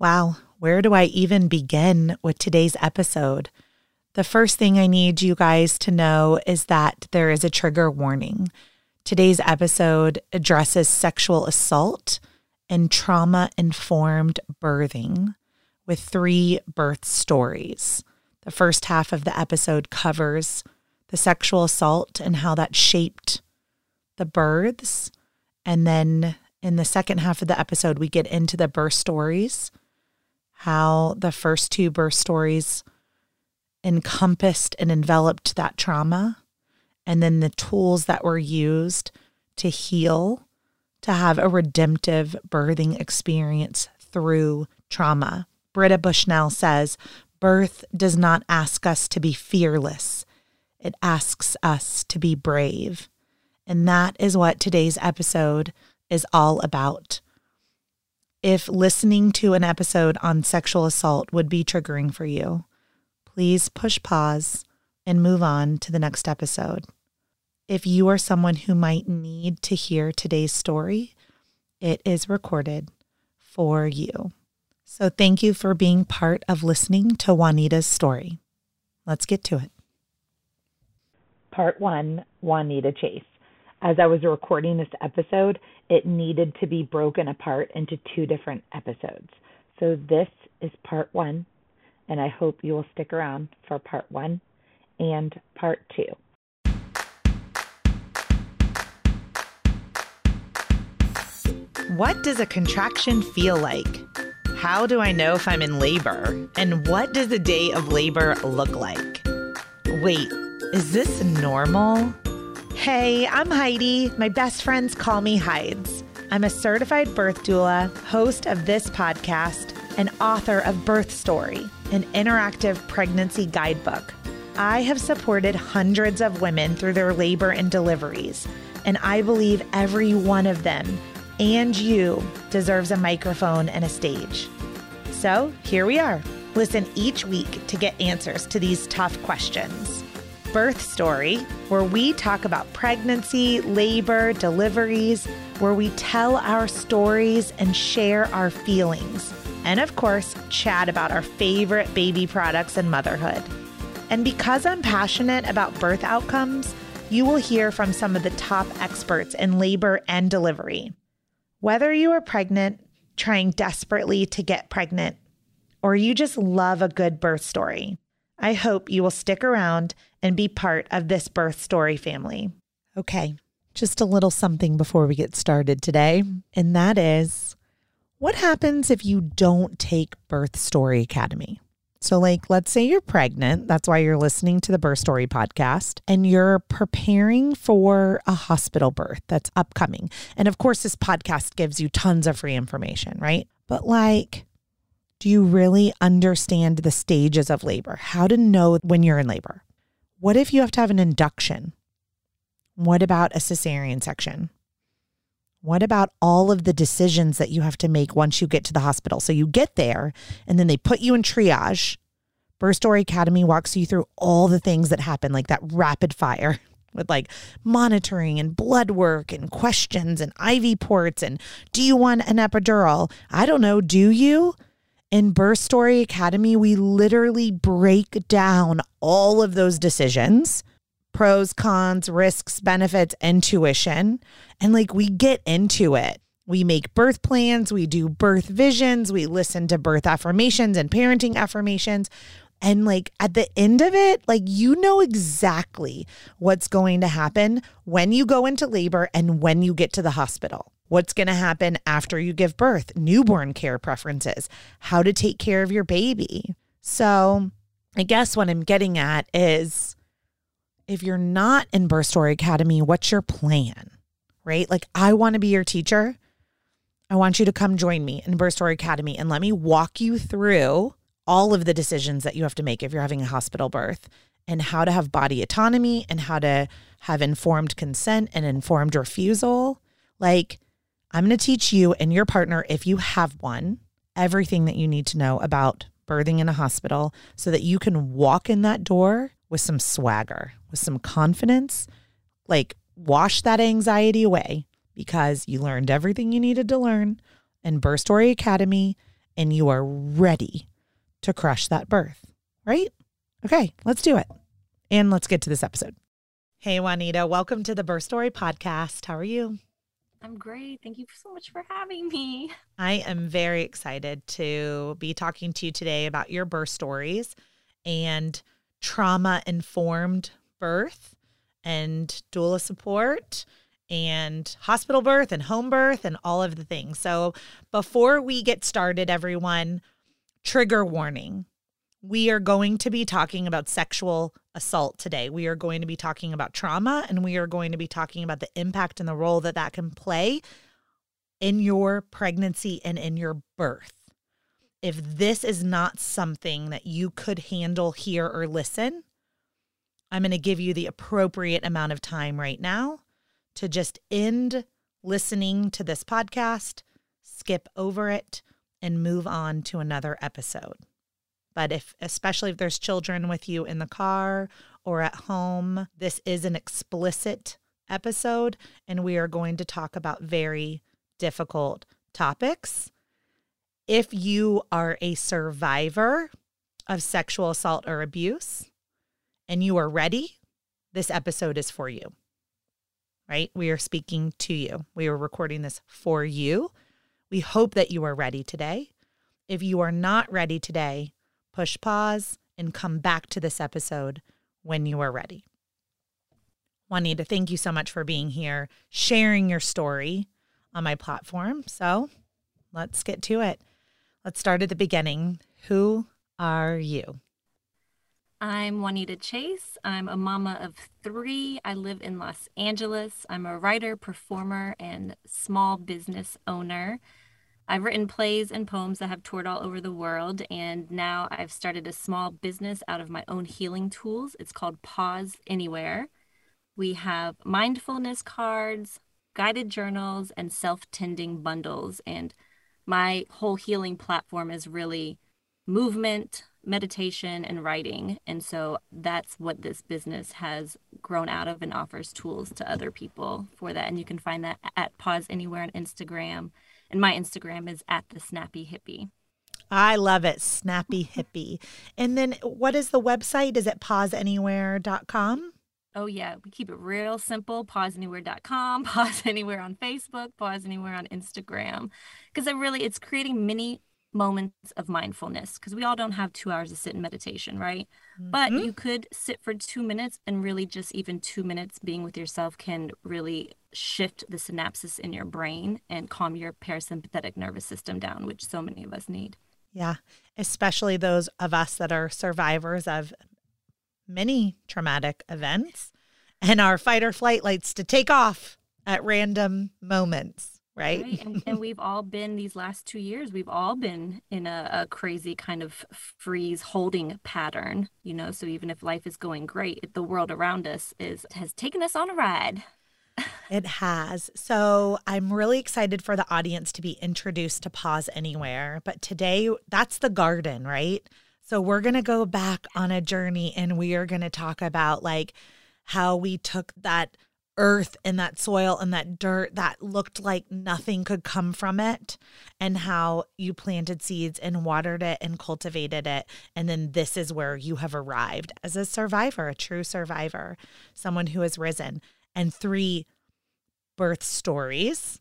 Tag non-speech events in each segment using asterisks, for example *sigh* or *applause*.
Wow, where do I even begin with today's episode? The first thing I need you guys to know is that there is a trigger warning. Today's episode addresses sexual assault and trauma informed birthing with three birth stories. The first half of the episode covers the sexual assault and how that shaped the births. And then in the second half of the episode, we get into the birth stories how the first two birth stories encompassed and enveloped that trauma, and then the tools that were used to heal, to have a redemptive birthing experience through trauma. Britta Bushnell says, Birth does not ask us to be fearless, it asks us to be brave. And that is what today's episode is all about. If listening to an episode on sexual assault would be triggering for you, please push pause and move on to the next episode. If you are someone who might need to hear today's story, it is recorded for you. So thank you for being part of listening to Juanita's story. Let's get to it. Part one Juanita Chase as I was recording this episode, it needed to be broken apart into two different episodes. So this is part one, and I hope you will stick around for part one and part two. What does a contraction feel like? How do I know if I'm in labor? And what does a day of labor look like? Wait, is this normal? Hey, I'm Heidi. My best friends call me Hides. I'm a certified birth doula, host of this podcast, and author of Birth Story, an interactive pregnancy guidebook. I have supported hundreds of women through their labor and deliveries, and I believe every one of them and you deserves a microphone and a stage. So here we are. Listen each week to get answers to these tough questions. Birth Story, where we talk about pregnancy, labor, deliveries, where we tell our stories and share our feelings. And of course, chat about our favorite baby products and motherhood. And because I'm passionate about birth outcomes, you will hear from some of the top experts in labor and delivery. Whether you are pregnant, trying desperately to get pregnant, or you just love a good birth story, I hope you will stick around and be part of this birth story family. Okay, just a little something before we get started today, and that is what happens if you don't take Birth Story Academy? So, like, let's say you're pregnant. That's why you're listening to the Birth Story podcast and you're preparing for a hospital birth that's upcoming. And of course, this podcast gives you tons of free information, right? But, like, do you really understand the stages of labor? How to know when you're in labor? What if you have to have an induction? What about a cesarean section? What about all of the decisions that you have to make once you get to the hospital? So you get there and then they put you in triage. Birth Story Academy walks you through all the things that happen, like that rapid fire *laughs* with like monitoring and blood work and questions and IV ports and do you want an epidural? I don't know. Do you? In Birth Story Academy, we literally break down all of those decisions pros, cons, risks, benefits, intuition. And like we get into it. We make birth plans, we do birth visions, we listen to birth affirmations and parenting affirmations. And like at the end of it, like you know exactly what's going to happen when you go into labor and when you get to the hospital what's going to happen after you give birth, newborn care preferences, how to take care of your baby. So, I guess what I'm getting at is if you're not in Birth Story Academy, what's your plan? Right? Like, I want to be your teacher. I want you to come join me in Birth Story Academy and let me walk you through all of the decisions that you have to make if you're having a hospital birth and how to have body autonomy and how to have informed consent and informed refusal. Like, I'm going to teach you and your partner, if you have one, everything that you need to know about birthing in a hospital so that you can walk in that door with some swagger, with some confidence, like wash that anxiety away because you learned everything you needed to learn in Birth Story Academy and you are ready to crush that birth, right? Okay, let's do it. And let's get to this episode. Hey, Juanita, welcome to the Birth Story Podcast. How are you? I'm great. Thank you so much for having me. I am very excited to be talking to you today about your birth stories and trauma informed birth and doula support and hospital birth and home birth and all of the things. So, before we get started, everyone, trigger warning. We are going to be talking about sexual assault today. We are going to be talking about trauma and we are going to be talking about the impact and the role that that can play in your pregnancy and in your birth. If this is not something that you could handle, hear, or listen, I'm going to give you the appropriate amount of time right now to just end listening to this podcast, skip over it, and move on to another episode. But if, especially if there's children with you in the car or at home, this is an explicit episode, and we are going to talk about very difficult topics. If you are a survivor of sexual assault or abuse and you are ready, this episode is for you. Right? We are speaking to you. We are recording this for you. We hope that you are ready today. If you are not ready today, push pause and come back to this episode when you are ready. Juanita, thank you so much for being here, sharing your story on my platform. So let's get to it. Let's start at the beginning. Who are you? I'm Juanita Chase. I'm a mama of three. I live in Los Angeles. I'm a writer, performer, and small business owner. I've written plays and poems that have toured all over the world, and now I've started a small business out of my own healing tools. It's called Pause Anywhere. We have mindfulness cards, guided journals, and self tending bundles. And my whole healing platform is really movement, meditation, and writing. And so that's what this business has grown out of and offers tools to other people for that. And you can find that at Pause Anywhere on Instagram and my Instagram is at the Snappy Hippie. I love it. Snappy *laughs* Hippie. And then what is the website? Is it pauseanywhere.com? Oh, yeah. We keep it real simple. Pauseanywhere.com, *laughs* pause anywhere on Facebook, pause anywhere on Instagram. Because it really, it's creating mini moments of mindfulness because we all don't have two hours to sit in meditation, right? Mm-hmm. But you could sit for two minutes and really just even two minutes being with yourself can really shift the synapses in your brain and calm your parasympathetic nervous system down, which so many of us need. Yeah, especially those of us that are survivors of many traumatic events and our fight or flight lights to take off at random moments right? right. And, and, we've all been these last two years, we've all been in a, a, crazy kind of freeze holding pattern, you know. So even if life is going great, the world around us is has taken us on a ride. It has. So I'm really excited for the audience to be introduced to Pause Anywhere. But today, that's the garden, right? So we're going to go back on a journey and we are going to talk about like how we took that earth and that soil and that dirt that looked like nothing could come from it and how you planted seeds and watered it and cultivated it and then this is where you have arrived as a survivor a true survivor someone who has risen and three birth stories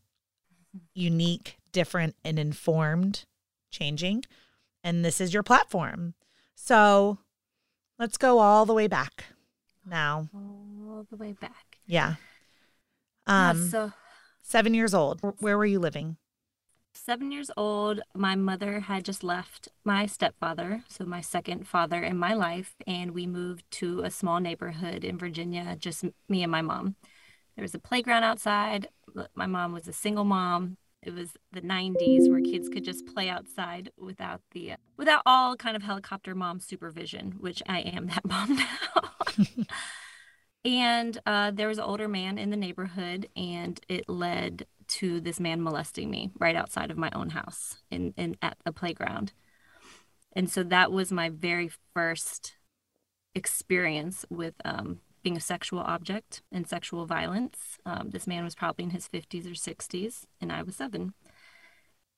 unique different and informed changing and this is your platform so let's go all the way back now all the way back yeah um, yeah, so seven years old. Where were you living? Seven years old. My mother had just left my stepfather, so my second father in my life, and we moved to a small neighborhood in Virginia, just me and my mom. There was a playground outside. My mom was a single mom. It was the 90s where kids could just play outside without the without all kind of helicopter mom supervision, which I am that *laughs* mom now. And uh, there was an older man in the neighborhood, and it led to this man molesting me right outside of my own house in, in at a playground. And so that was my very first experience with um, being a sexual object and sexual violence. Um, this man was probably in his 50s or 60s, and I was seven.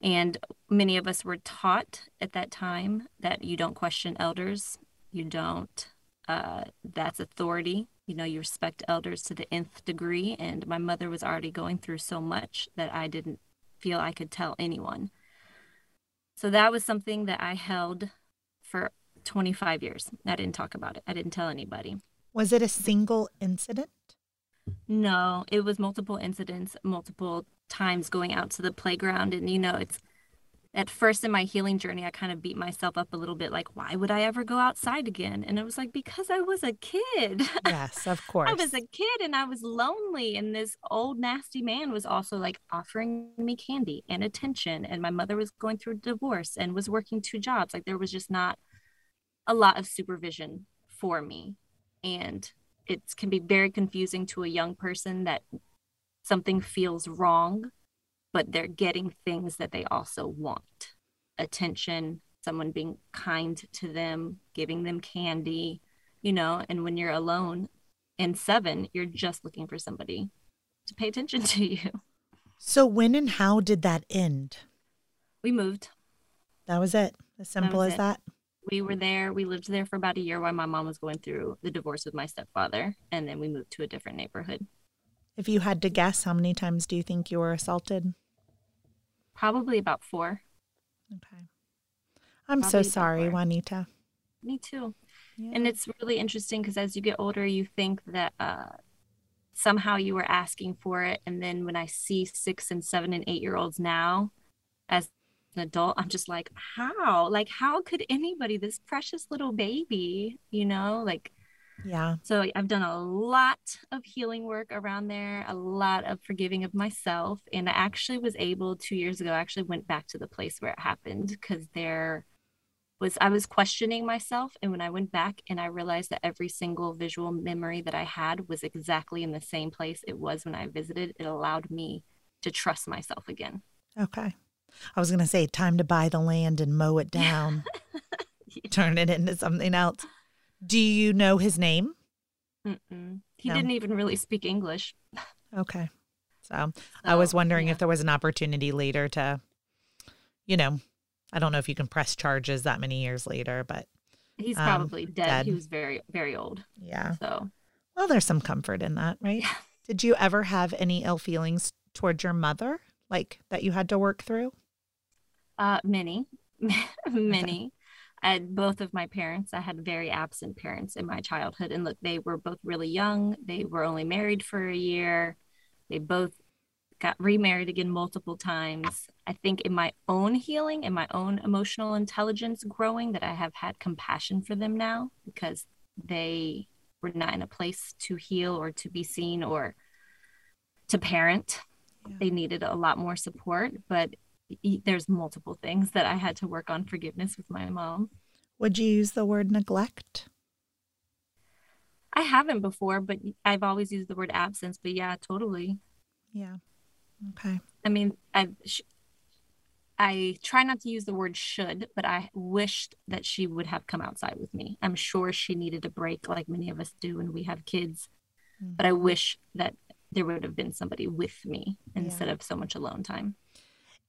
And many of us were taught at that time that you don't question elders, you don't, uh, that's authority. You know, you respect elders to the nth degree. And my mother was already going through so much that I didn't feel I could tell anyone. So that was something that I held for 25 years. I didn't talk about it, I didn't tell anybody. Was it a single incident? No, it was multiple incidents, multiple times going out to the playground. And, you know, it's at first in my healing journey, I kind of beat myself up a little bit like, why would I ever go outside again? And it was like, because I was a kid. *laughs* Yes, of course. I was a kid and I was lonely. And this old, nasty man was also like offering me candy and attention. And my mother was going through a divorce and was working two jobs. Like, there was just not a lot of supervision for me. And it can be very confusing to a young person that something feels wrong, but they're getting things that they also want attention, someone being kind to them, giving them candy, you know. And when you're alone in seven, you're just looking for somebody to pay attention *laughs* to you. So, when and how did that end? We moved. That was it. As simple That as it. that. We were there. We lived there for about a year while my mom was going through the divorce with my stepfather. And then we moved to a different neighborhood. If you had to guess, how many times do you think you were assaulted? Probably about four. Okay. I'm so Probably about sorry, four. Juanita. Me too. Yeah. And it's really interesting because as you get older, you think that uh, somehow you were asking for it. And then when I see six and seven and eight year olds now as an adult, I'm just like, how? Like, how could anybody, this precious little baby, you know, like, yeah. so I've done a lot of healing work around there, a lot of forgiving of myself. And I actually was able two years ago, I actually went back to the place where it happened because there was, I was questioning myself. And when I went back and I realized that every single visual memory that I had was exactly in the same place it was when I visited, it allowed me to trust myself again. Okay. I was going to say, time to buy the land and mow it down, *laughs* turn it into something else. Do you know his name? Mm-mm. He No. didn't even really speak English. Okay. So, I was wondering yeah. if there was an opportunity later to, you know, I don't know if you can press charges that many years later, but He's Um, probably dead. He was very, very old. yeah. So Well, there's some comfort in that, right? Did you ever have any ill feelings towards your mother, like that you had to work through? Uh, many, *laughs* many. I had both of my parents. I had very absent parents in my childhood. And look, they were both really young. They were only married for a year. They both got remarried again multiple times. I think in my own healing and my own emotional intelligence growing, that I have had compassion for them now because they were not in a place to heal or to be seen or to parent. Yeah. They needed a lot more support, but there's multiple things that I had to work on forgiveness with my mom. Would you use the word neglect? I haven't before, but I've always used the word absence. But yeah, totally. Yeah. Okay. I mean, I sh- I try not to use the word should, but I wished that she would have come outside with me. I'm sure she needed a break, like many of us do when we have kids. Mm. But I wish that there would have been somebody with me instead of so much alone time.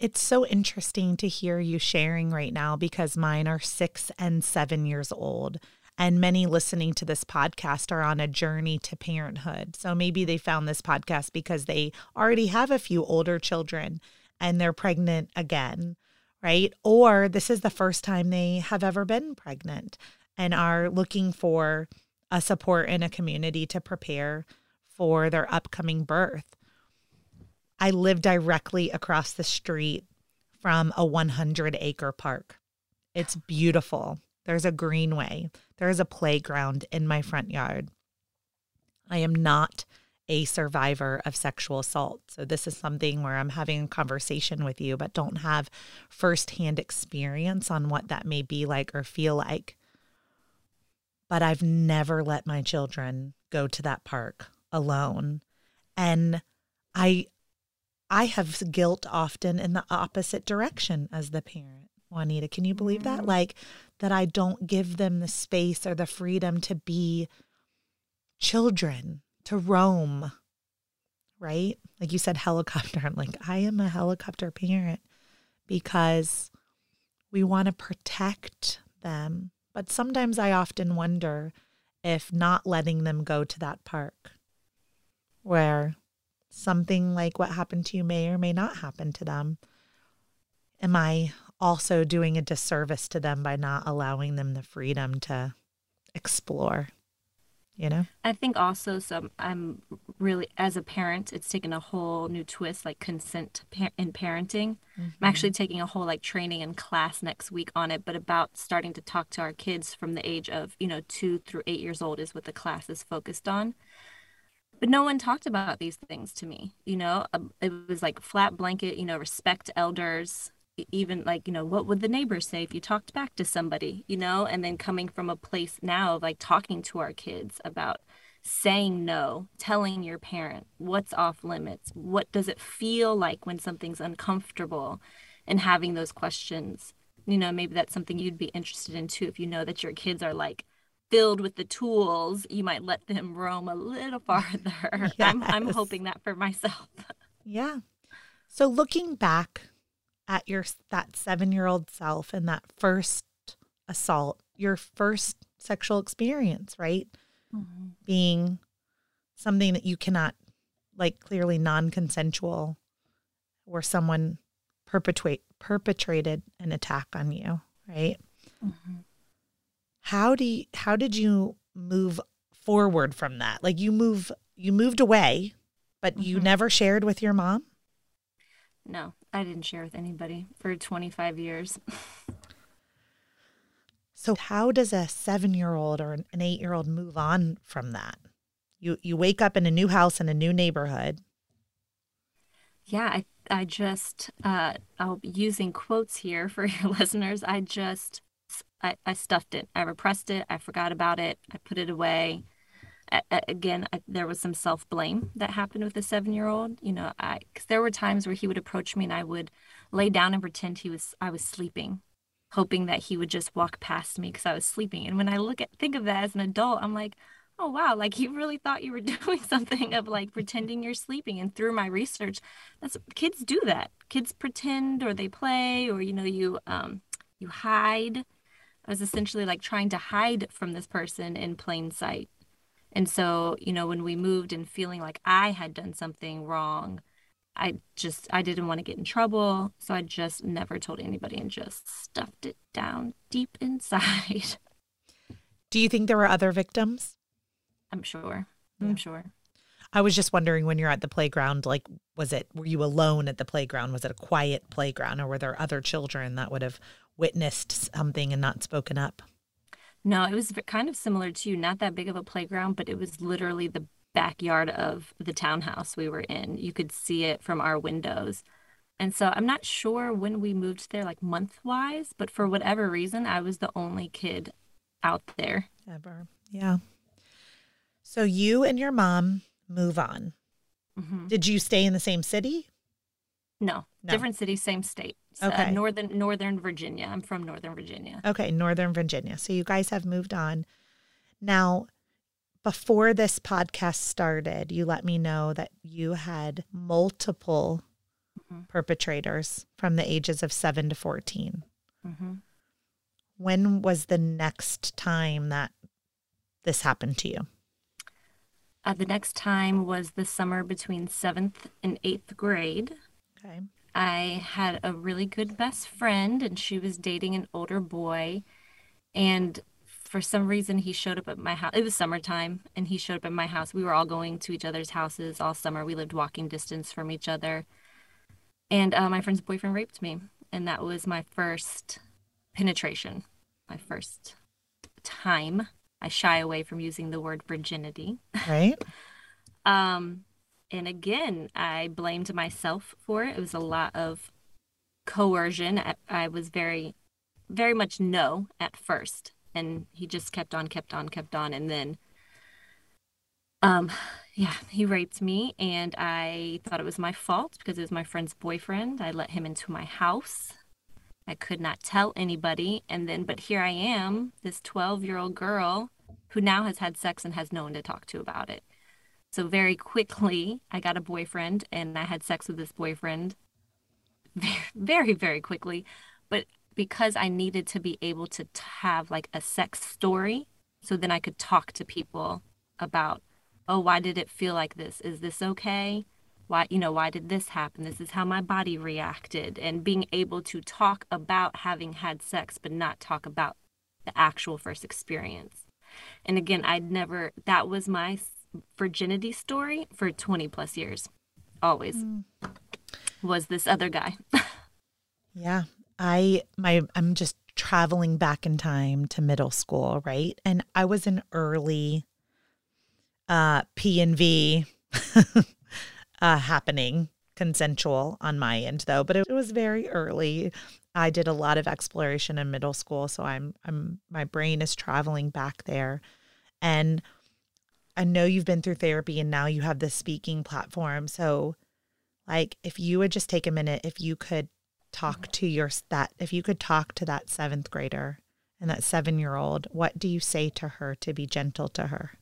It's so interesting to hear you sharing right now because mine are six and seven years old. And many listening to this podcast are on a journey to parenthood. So maybe they found this podcast because they already have a few older children and they're pregnant again, right? Or this is the first time they have ever been pregnant and are looking for a support in a community to prepare for their upcoming birth. I live directly across the street from a 100 acre park. It's beautiful. There's a greenway, there's a playground in my front yard. I am not a survivor of sexual assault. So, this is something where I'm having a conversation with you, but don't have firsthand experience on what that may be like or feel like. But I've never let my children go to that park alone. And I I have guilt often in the opposite direction as the parent. Juanita, can you believe that? Mhm. Like that I don't give them the space or the freedom to be children, to roam. Right? Like you said helicopter. I'm like, I am a helicopter parent because we want to protect them. But sometimes I often wonder if not letting them go to that park where something like what happened to you may or may not happen to them. Am I also doing a disservice to them by not allowing them the freedom to explore? You know? I think also some I'm really as a parent, it's taken a whole new twist like consent in parenting. Mm-hmm. I'm actually taking a whole like training and class next week on it, but about starting to talk to our kids from the age of, you know, 2 through 8 years old is what the class is focused on but no one talked about these things to me you know? Um, it was like flat blanket you know respect elders even like you know what would the neighbors say if you talked back to somebody you know? And then coming from a place now of like talking to our kids about saying no telling your parent what's off limits what does it feel like when something's uncomfortable and having those questions. You know maybe that's something you'd be interested in too if you know that your kids are like filled with the tools, you might let them roam a little *laughs* farther. Yes. *laughs* I'm, I'm hoping that for myself. *laughs* Yeah. So looking back at your that 7-year-old self and that first assault, your first sexual experience, right? Mm-hmm. Being something that you cannot like clearly non-consensual where someone perpetrate perpetrated an attack on you, right? Mm-hmm how do you, how did you move forward from that? Like you move you moved away, but mm-hmm. you never shared with your mom? No, I didn't share with anybody for 25 years. so how does a 7-year-old or an 8-year-old move on from that? You you wake up in a new house in a new neighborhood. Yeah, I I just uh I'll be using quotes here for *laughs* your listeners. I just I, I stuffed it. I repressed it. I forgot about it. I put it away. again, I, there was some self blame that happened with the seven year old. You know, I because there were times where he would approach me and I would lay down and pretend he was I was sleeping, hoping that he would just walk past me because I was sleeping. And when I look at think of that as an adult, I'm like, oh wow, like you really thought you were *laughs* doing something of like pretending you're sleeping. And through my research, that's kids do that. Kids pretend or they play or you know you um you hide I was essentially like trying to hide from this person in plain sight. And so, you know, when we moved and feeling like I had done something wrong, I just I didn't want to get in trouble, so I just never told anybody and just stuffed it down deep inside. Do you think there were other victims? I'm sure. Yeah. I'm sure. I was just wondering when you're at the playground, like, was it, were you alone at the playground? Was it a quiet playground or were there other children that would have witnessed something and not spoken up? No, it was kind of similar to you. Not that big of a playground, but it was literally the backyard of the townhouse we were in. You could see it from our windows. And so I'm not sure when we moved there, like month wise, but for whatever reason, I was the only kid out there. Ever. Yeah. So you and your mom move on. Mm-hmm. Did you stay in the same city? No, no. different city, same state. Uh, okay. Uh, northern Northern Virginia. I'm from Northern Virginia. Okay, Northern Virginia. So you guys have moved on. Now, before this podcast started, you let me know that you had multiple mm-hmm. perpetrators from the ages of 7 to 14. Mm-hmm. When was the next time that this happened to you? Uh, the next time was the summer between seventh and eighth grade. Okay. I had a really good best friend, and she was dating an older boy. And for some reason, he showed up at my house. It was summertime, and he showed up at my house. We were all going to each other's houses all summer. We lived walking distance from each other. And uh, my friend's boyfriend raped me. And that was my first penetration, my first time. I shy away from using the word virginity. Right. *laughs* um, and again, I blamed myself for it. It was a lot of coercion. I, I was very, very much no at first. And he just kept on, kept on, kept on. And then, um, yeah, he raped me. And I thought it was my fault because it was my friend's boyfriend. I let him into my house. I could not tell anybody. And then, but here I am, this 12 year old girl who now has had sex and has no one to talk to about it. So very quickly, I got a boyfriend and I had sex with this boyfriend *laughs* very, very quickly. But because I needed to be able to have like a sex story, so then I could talk to people about, oh, why did it feel like this? Is this okay? Why, you know, why did this happen? This is how my body reacted. And being able to talk about having had sex, but not talk about the actual first experience. And again, I'd never, that was my virginity story for 20 plus years. Always mm. was this other guy. *laughs* yeah. I, my, I'm just traveling back in time to middle school, right? And I was an early uh, P and V *laughs* uh, happening, consensual on my end though, but it was very early. I did a lot of exploration in middle school, so I'm I'm my brain is traveling back there. And I know you've been through therapy and now you have this speaking platform. So like if you would just take a minute, if you could talk mm-hmm. to your that if you could talk to that 7th grader and that 7-year-old, what do you say to her to be gentle to her?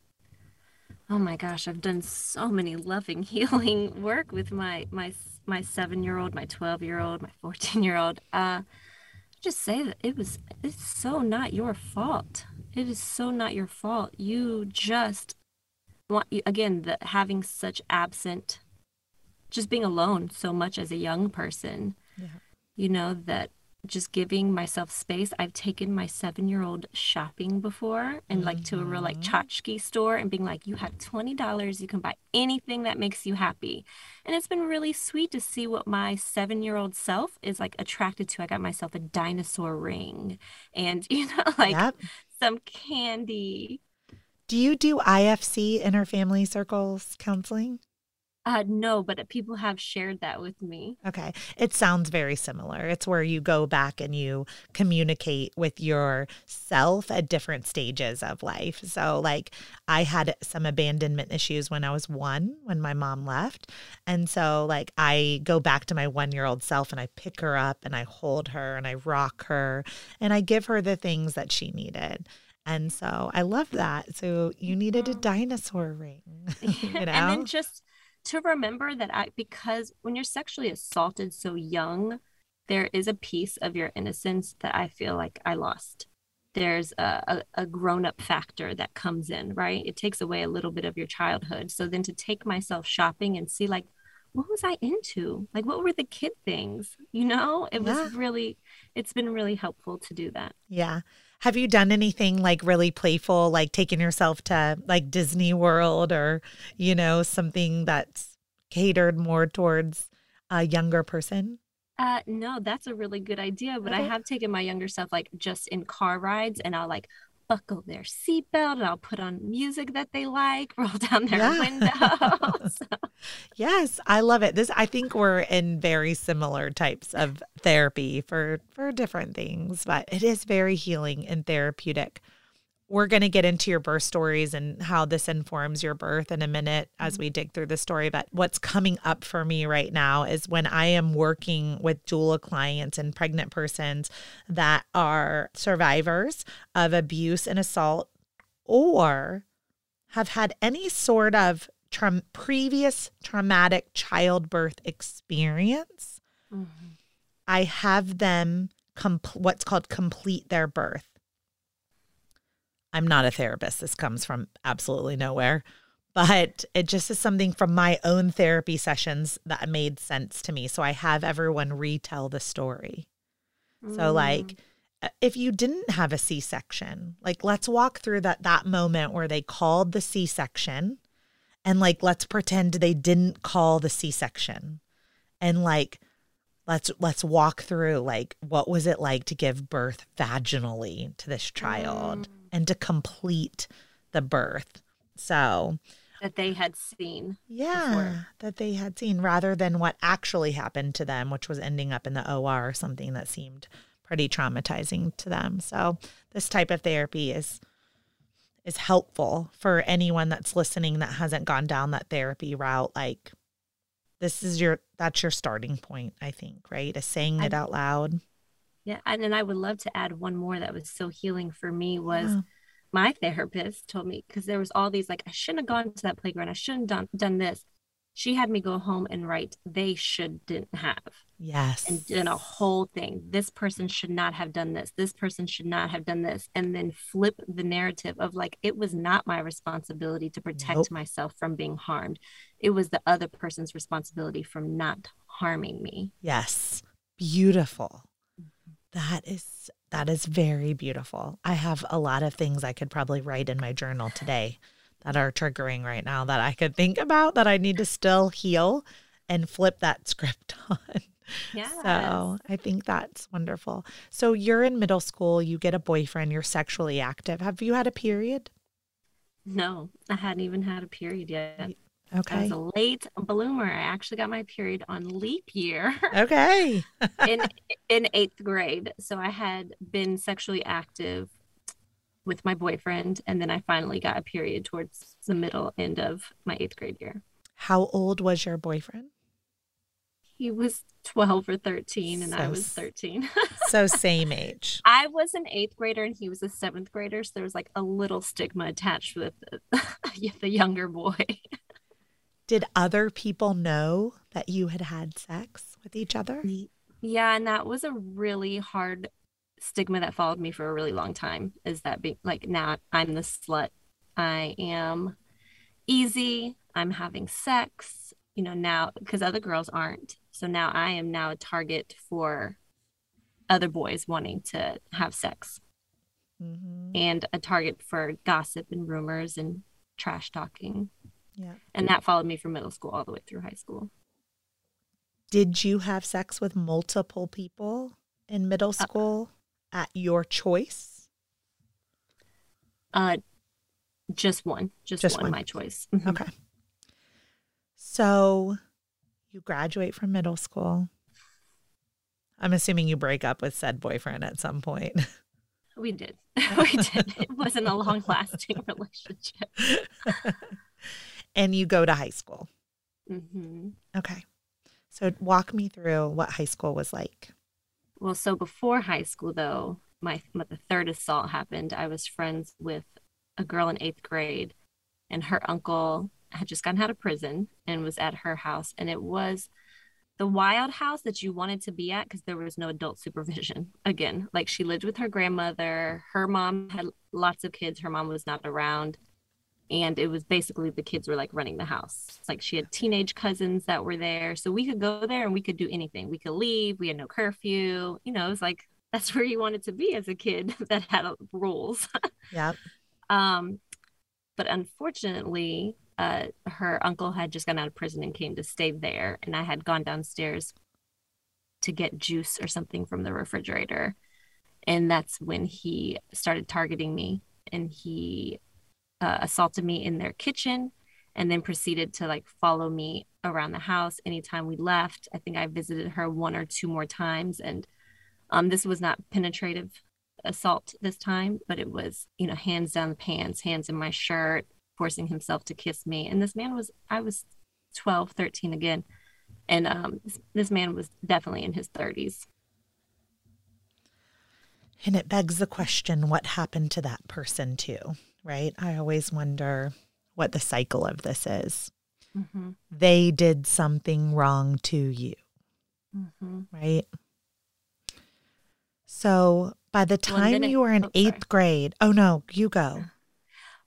Oh my gosh, I've done so many loving *laughs* healing work with my my my 7-year-old, my 12-year-old, my 14-year-old. Uh just say that it was it's so not your fault. It is so not your fault. You just want you again the having such absent just being alone so much as a young person. Yeah. You know that just giving myself space. I've taken my seven year old shopping before and like to a real like mm-hmm. tchotchke store and being like, you have $20, you can buy anything that makes you happy. And it's been really sweet to see what my seven year old self is like attracted to. I got myself a dinosaur ring and, *laughs* you know, like yep. some candy. Do you do IFC, inner family circles counseling? Uh, no, but people have shared that with me. Okay. It sounds very similar. It's where you go back and you communicate with yourself at different stages of life. So, like, I had some abandonment issues when I was one, when my mom left. And so, like, I go back to my one year old self and I pick her up and I hold her and I rock her and I give her the things that she needed. And so I love that. So you needed a dinosaur ring, *laughs* you know? *laughs* and then just to remember that I, because when you're sexually assaulted so young, there is a piece of your innocence that I feel like I lost. There's a, a, a grown up factor that comes in, right? It takes away a little bit of your childhood. So then to take myself shopping and see, like, what was I into? Like, what were the kid things? You know, it yeah. was really, it's been really helpful to do that. Yeah. Have you done anything like really playful, like taking yourself to like Disney World or, you know, something that's catered more towards a younger person? Uh, no, that's a really good idea. But okay. I have taken my younger self like just in car rides and I'll like buckle their seatbelt and I'll put on music that they like, *laughs* roll down their yeah. windows. *laughs* yes, I love it. This I think we're in very similar types of therapy for for different things, but it is very healing and therapeutic we're going to get into your birth stories and how this informs your birth in a minute as mm-hmm. we dig through the story. But what's coming up for me right now is when I am working with doula clients and pregnant persons that are survivors of abuse and assault or have had any sort of tra- previous traumatic childbirth experience. Mm-hmm. I have them comp- what's called complete their birth. I'm not a therapist. This comes from absolutely nowhere. But it just is something from my own therapy sessions that made sense to me. So I have everyone retell the story. Mm. So, like, uh, if you didn't have a C section, like, let's walk through that that moment where they called the C section and, like, let's pretend they didn't call the C section. And, like, let's let's walk through like what was it like to give birth vaginally to this child mm. And to complete the birth. So that they had seen yeah before. that they had seen rather than what actually happened to them which was ending up in the OR or something that seemed pretty traumatizing to them. So this type of therapy is is helpful for anyone that's listening that hasn't gone down that therapy route. Like this is your that's your starting point i think right? Is saying it out loud yeah and then i would love to add one more that was so healing for me was yeah. my therapist told me because there was all these like i shouldn't have gone to that playground i shouldn't done done this she had me go home and write they should didn't have Yes. and did a whole thing this person should not have done this this person should not have done this and then flip the narrative of like it was not my responsibility to protect Nope. myself from being harmed it was the other person's responsibility from not harming me Yes. Beautiful. That is that is very beautiful. I have a lot of things I could probably write in my journal today that are triggering right now that I could think about that I need to still heal and flip that *laughs* script on. yeah So I think that's wonderful. So you're in middle school, you get a boyfriend, you're sexually active. Have you had a period? no i hadn't even had a period yet I Okay. was a late bloomer. I actually got my period on leap year *laughs* Okay. in *laughs* in eighth grade. So I had been sexually active with my boyfriend, and then I finally got a period towards the middle end of my eighth grade year. How old was your boyfriend? He was twelve or thirteen, and I was thirteen. *laughs* So same age. I was an eighth grader, and he was a seventh grader. So there was like a little stigma attached with the younger boy. Did other people know that you had had sex with each other? Yeah, and that was a really hard stigma that followed me for a really long time. Is that being like now I'm the slut. I am easy. I'm having sex, you know, now because other girls aren't. So now I am now a target for other boys wanting to have sex Mhm. and a target for gossip and rumors and trash talking. Yeah. And that followed me from middle school all the way through high school. Did you have sex with multiple people in middle school at your choice? Uh just one, just, Just one, one. my choice. Okay. So you graduate from middle school. I'm assuming you break up with said boyfriend at some point. *laughs* We did. *laughs* we did. It wasn't a long lasting *laughs* relationship. And you go to high school. Mm-hmm. Okay. So walk me through what high school was like. Well, so before high school, though, my, my the third assault happened. I was friends with a girl in eighth grade, and her uncle had just gotten out of prison and was at her house, and it was the wild house that you wanted to be at because there was no adult supervision. *laughs* Again, like she lived with her grandmother. Her mom had lots of kids. Her mom was not around. And it was basically the kids were like running the house. Like she had teenage cousins that were there. So we could go there and we could do anything. We could leave. We had no curfew. You know, it was like *laughs* that's where you wanted to be as a kid *laughs* that had uh, rules. Yeah. *laughs* Um, but unfortunately, uh, her uncle had just gotten out of prison and came to stay there, and I had gone downstairs to get juice or something from the refrigerator, and that's when he started targeting me, and he uh, assaulted me in their kitchen, and then proceeded to like follow me around the house anytime we left. I think I visited her one or two more times, and um, this was not penetrative assault this time, but it was, you know, hands down the pants, hands in my shirt, forcing himself to kiss me. And this man was, I was 12, 13 again. And um, this, this man was definitely in his 30s. And it begs the question what happened to that person too, right? I always wonder what the cycle of this is. Mm-hmm. They did something wrong to you, Mm-hmm. right? So by the time you were in oh, sorry. eighth grade, oh no, you go.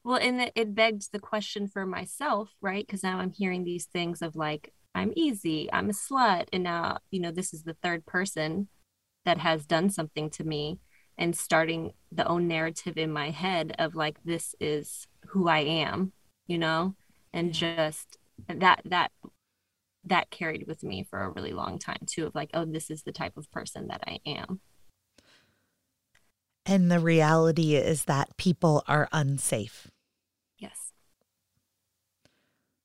Well, and it, it begged the question for myself, right? Because now I'm hearing these things of like, I'm easy, I'm a slut. And now, you know, this is the third person that has done something to me and starting the own narrative in my head of like, this is who I am, you know? And just that, that, that carried with me for a really long time too of like, oh, this is the type of person that I am. And the reality is that people are unsafe. Yes.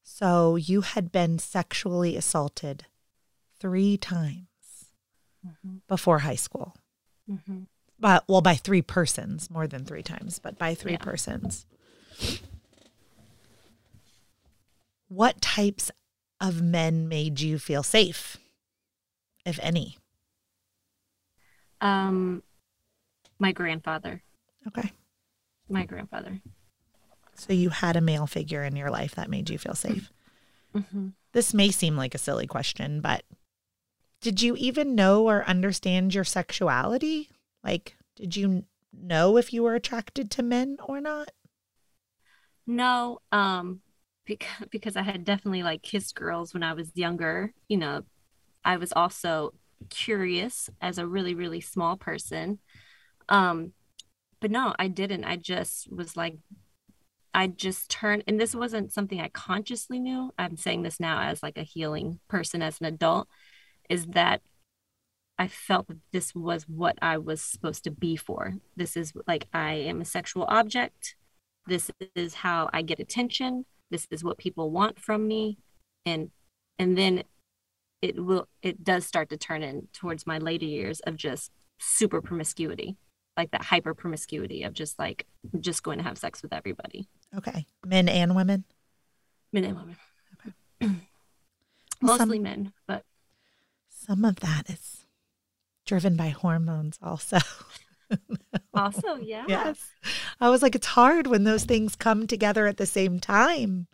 So you had been sexually assaulted three times Mm-hmm. before high school. Mm-hmm. But well, by three persons, more than three times, but by three Yeah. persons. What types of men made you feel safe, if any? Um, my grandfather, Okay. my grandfather. So you had a male figure in your life that made you feel safe. Mm-hmm. This may seem like a silly question, but did you even know or understand your sexuality? Like, did you know if you were attracted to men or not? No, um, because *laughs* because I had definitely like kissed girls when I was younger. You know, I was also curious as a really really small person. Um, but no, I didn't. I just was like I just turned, and this wasn't something I consciously knew. I'm saying this now as like a healing person, as an adult, is that I felt that this was what I was supposed to be for. This is like I am a sexual object. This is how I get attention. This is what people want from me, and and then it will it does start to turn in towards my later years of just super promiscuity like that hyper promiscuity of just like just going to have sex with everybody. Okay. Men and women? Men and women. Okay. *clears throat* Mostly some, men, but some of that is driven by hormones also. *laughs* also, yeah. Yes. I was like, it's hard when those things come together at the same time.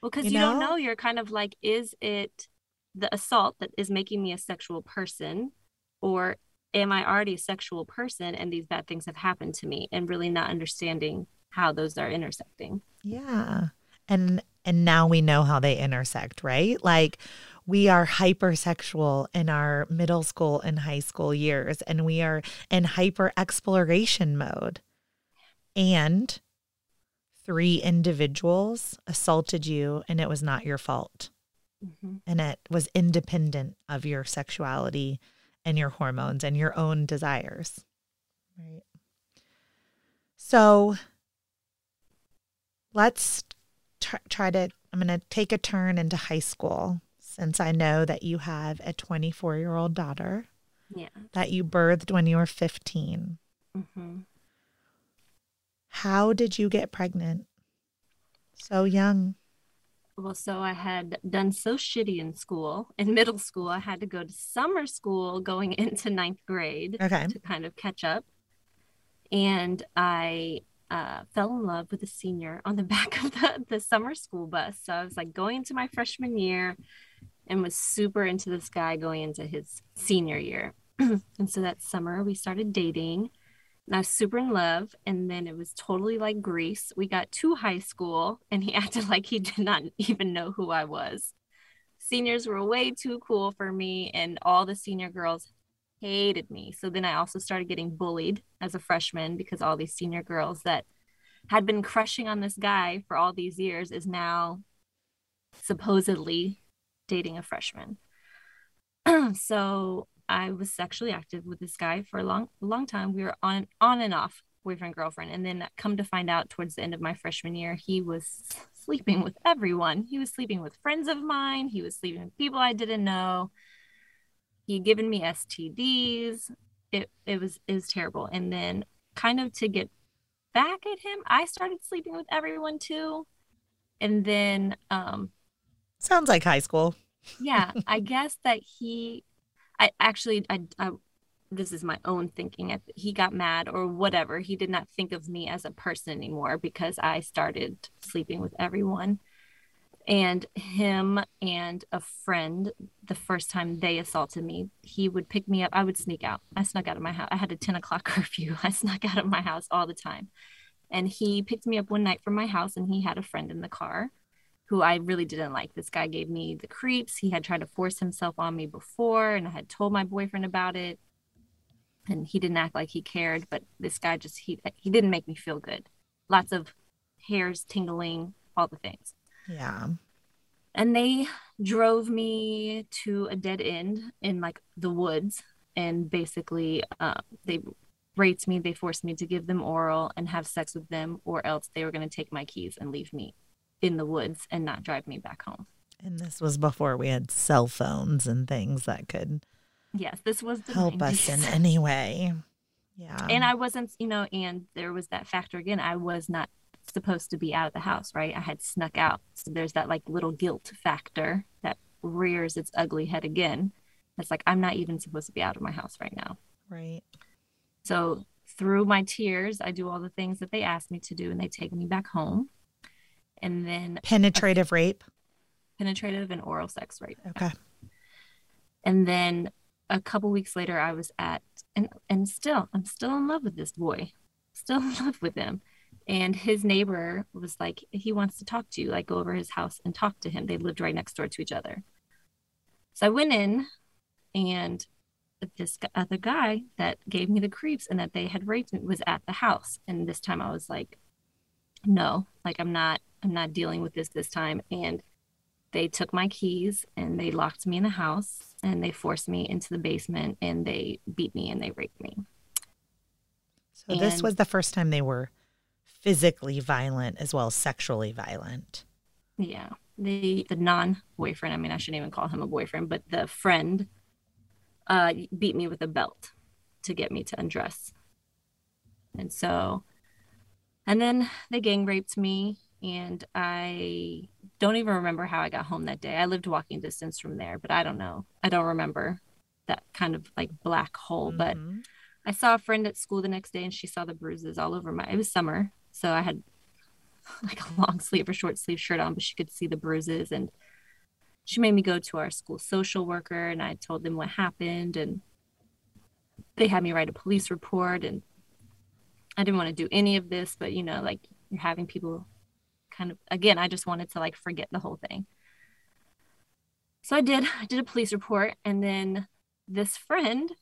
Well, because you, you know? don't know, you're kind of like, is it the assault that is making me a sexual person? Or am I already a sexual person and these bad things have happened to me and really not understanding how those are intersecting. Yeah. And and now we know how they intersect, right? Like we are hypersexual in our middle school and high school years and we are in hyper exploration mode. And three individuals assaulted you and it was not your fault. Mm-hmm. And it was independent of your sexuality and your hormones and your own desires. Right. So let's try to, I'm going to take a turn into high school since I know that you have a 24 year old daughter. Yeah. That you birthed when you were 15. Mm-hmm. How did you get pregnant so young? well, so I had done so shitty in school. In middle school, I had to go to summer school going *laughs* into ninth grade okay. to kind of catch up. And I uh, fell in love with a senior on the *laughs* back of the, the summer school bus. So I was like going into my freshman year and was super into this guy going into his senior year. *clears throat* and so that summer we started dating and I was super in love. And then it was totally like Grease. We got to high school and he *laughs* acted like he did not even know who I was. Seniors were way too cool for me, and all the senior girls hated me. So then I also started getting bullied as a freshman because all these senior girls that had been crushing on this guy for all these years is now supposedly dating a freshman. *clears throat* so I was sexually active with this guy for a long, long time. We were on, on and off boyfriend girlfriend, and then come to find out towards the end of my freshman year, he was sleeping with everyone. He was sleeping with friends of mine. He was sleeping with people I didn't know. He had given me STDs. It it was it was terrible. And then kind of to get back at him, I started sleeping with everyone too. And then um sounds like high school. yeah, I guess that he I actually I, I this is my own thinking. He got mad or whatever. He did not think of me as a person anymore because I started sleeping with everyone. And him and a friend, the first time they assaulted me, he would pick me up. I would sneak out. I snuck out of my house. I had a 10 o'clock *laughs* curfew. I snuck out of my house all the time. And he picked me up one night from my house and he had a friend in the car who I really didn't like. This guy gave me the creeps. He had tried to force himself on me before, and I had told my boyfriend about it. And he didn't act like he cared, but this guy just he he didn't make me feel good. Lots of hairs tingling, all the things. Yeah. And they drove me to a dead end in like the woods, and basically, uh, they raped me. They forced me to give them oral and have sex with them, or else they were going to take my keys and leave me in the woods and not drive me back home. And this was before we had cell phones and things that could yes, this was help 90s. us in *laughs* any way. Yeah. And I wasn't, you know, and there was that factor again. I was not supposed to be out of the house, right? I had snuck out. So there's that like little guilt factor that rears its ugly head again. It's like I'm not even supposed to be out of my house right now. Right. So through my tears, I do all the things that they asked me to do and they take me back home and then penetrative rape penetrative and oral sex rape. Okay. And then a couple weeks later, I was at, and, and still, I'm still in love with this boy, still in *laughs* love with him. And his neighbor was like, he wants to talk to you, like go over his house and talk to him. They lived right next door to each other. So I went in and this other uh, guy that gave me the creeps and that they had raped me was at the house. And this time I was like, no, like I'm not, I'm not dealing with this this time. And they took my keys and they locked me in the house and they forced me into the basement and they beat me and they raped me. So and this was the first time they were physically violent as well as sexually violent. Yeah. The the non boyfriend, I mean I shouldn't even call him a boyfriend, but the friend uh, beat me with a belt to get me to undress. And so, and then they gang raped me, and I don't even remember how I got home that day. I lived walking distance from there, but I don't know. I don't remember that kind of like black hole. Mm-hmm. But I saw a friend at school the next day, and she saw the bruises all over my. It was summer, so I had *laughs* like a long sleeve or short sleeve shirt on, but she could see the bruises and she made me go to our school social worker and I told them what happened and they had me write a police report and I didn't want to do any of this, but you know, like you're having people kind of again, I just wanted to like forget the whole thing. So I did. I did a police report and then this friend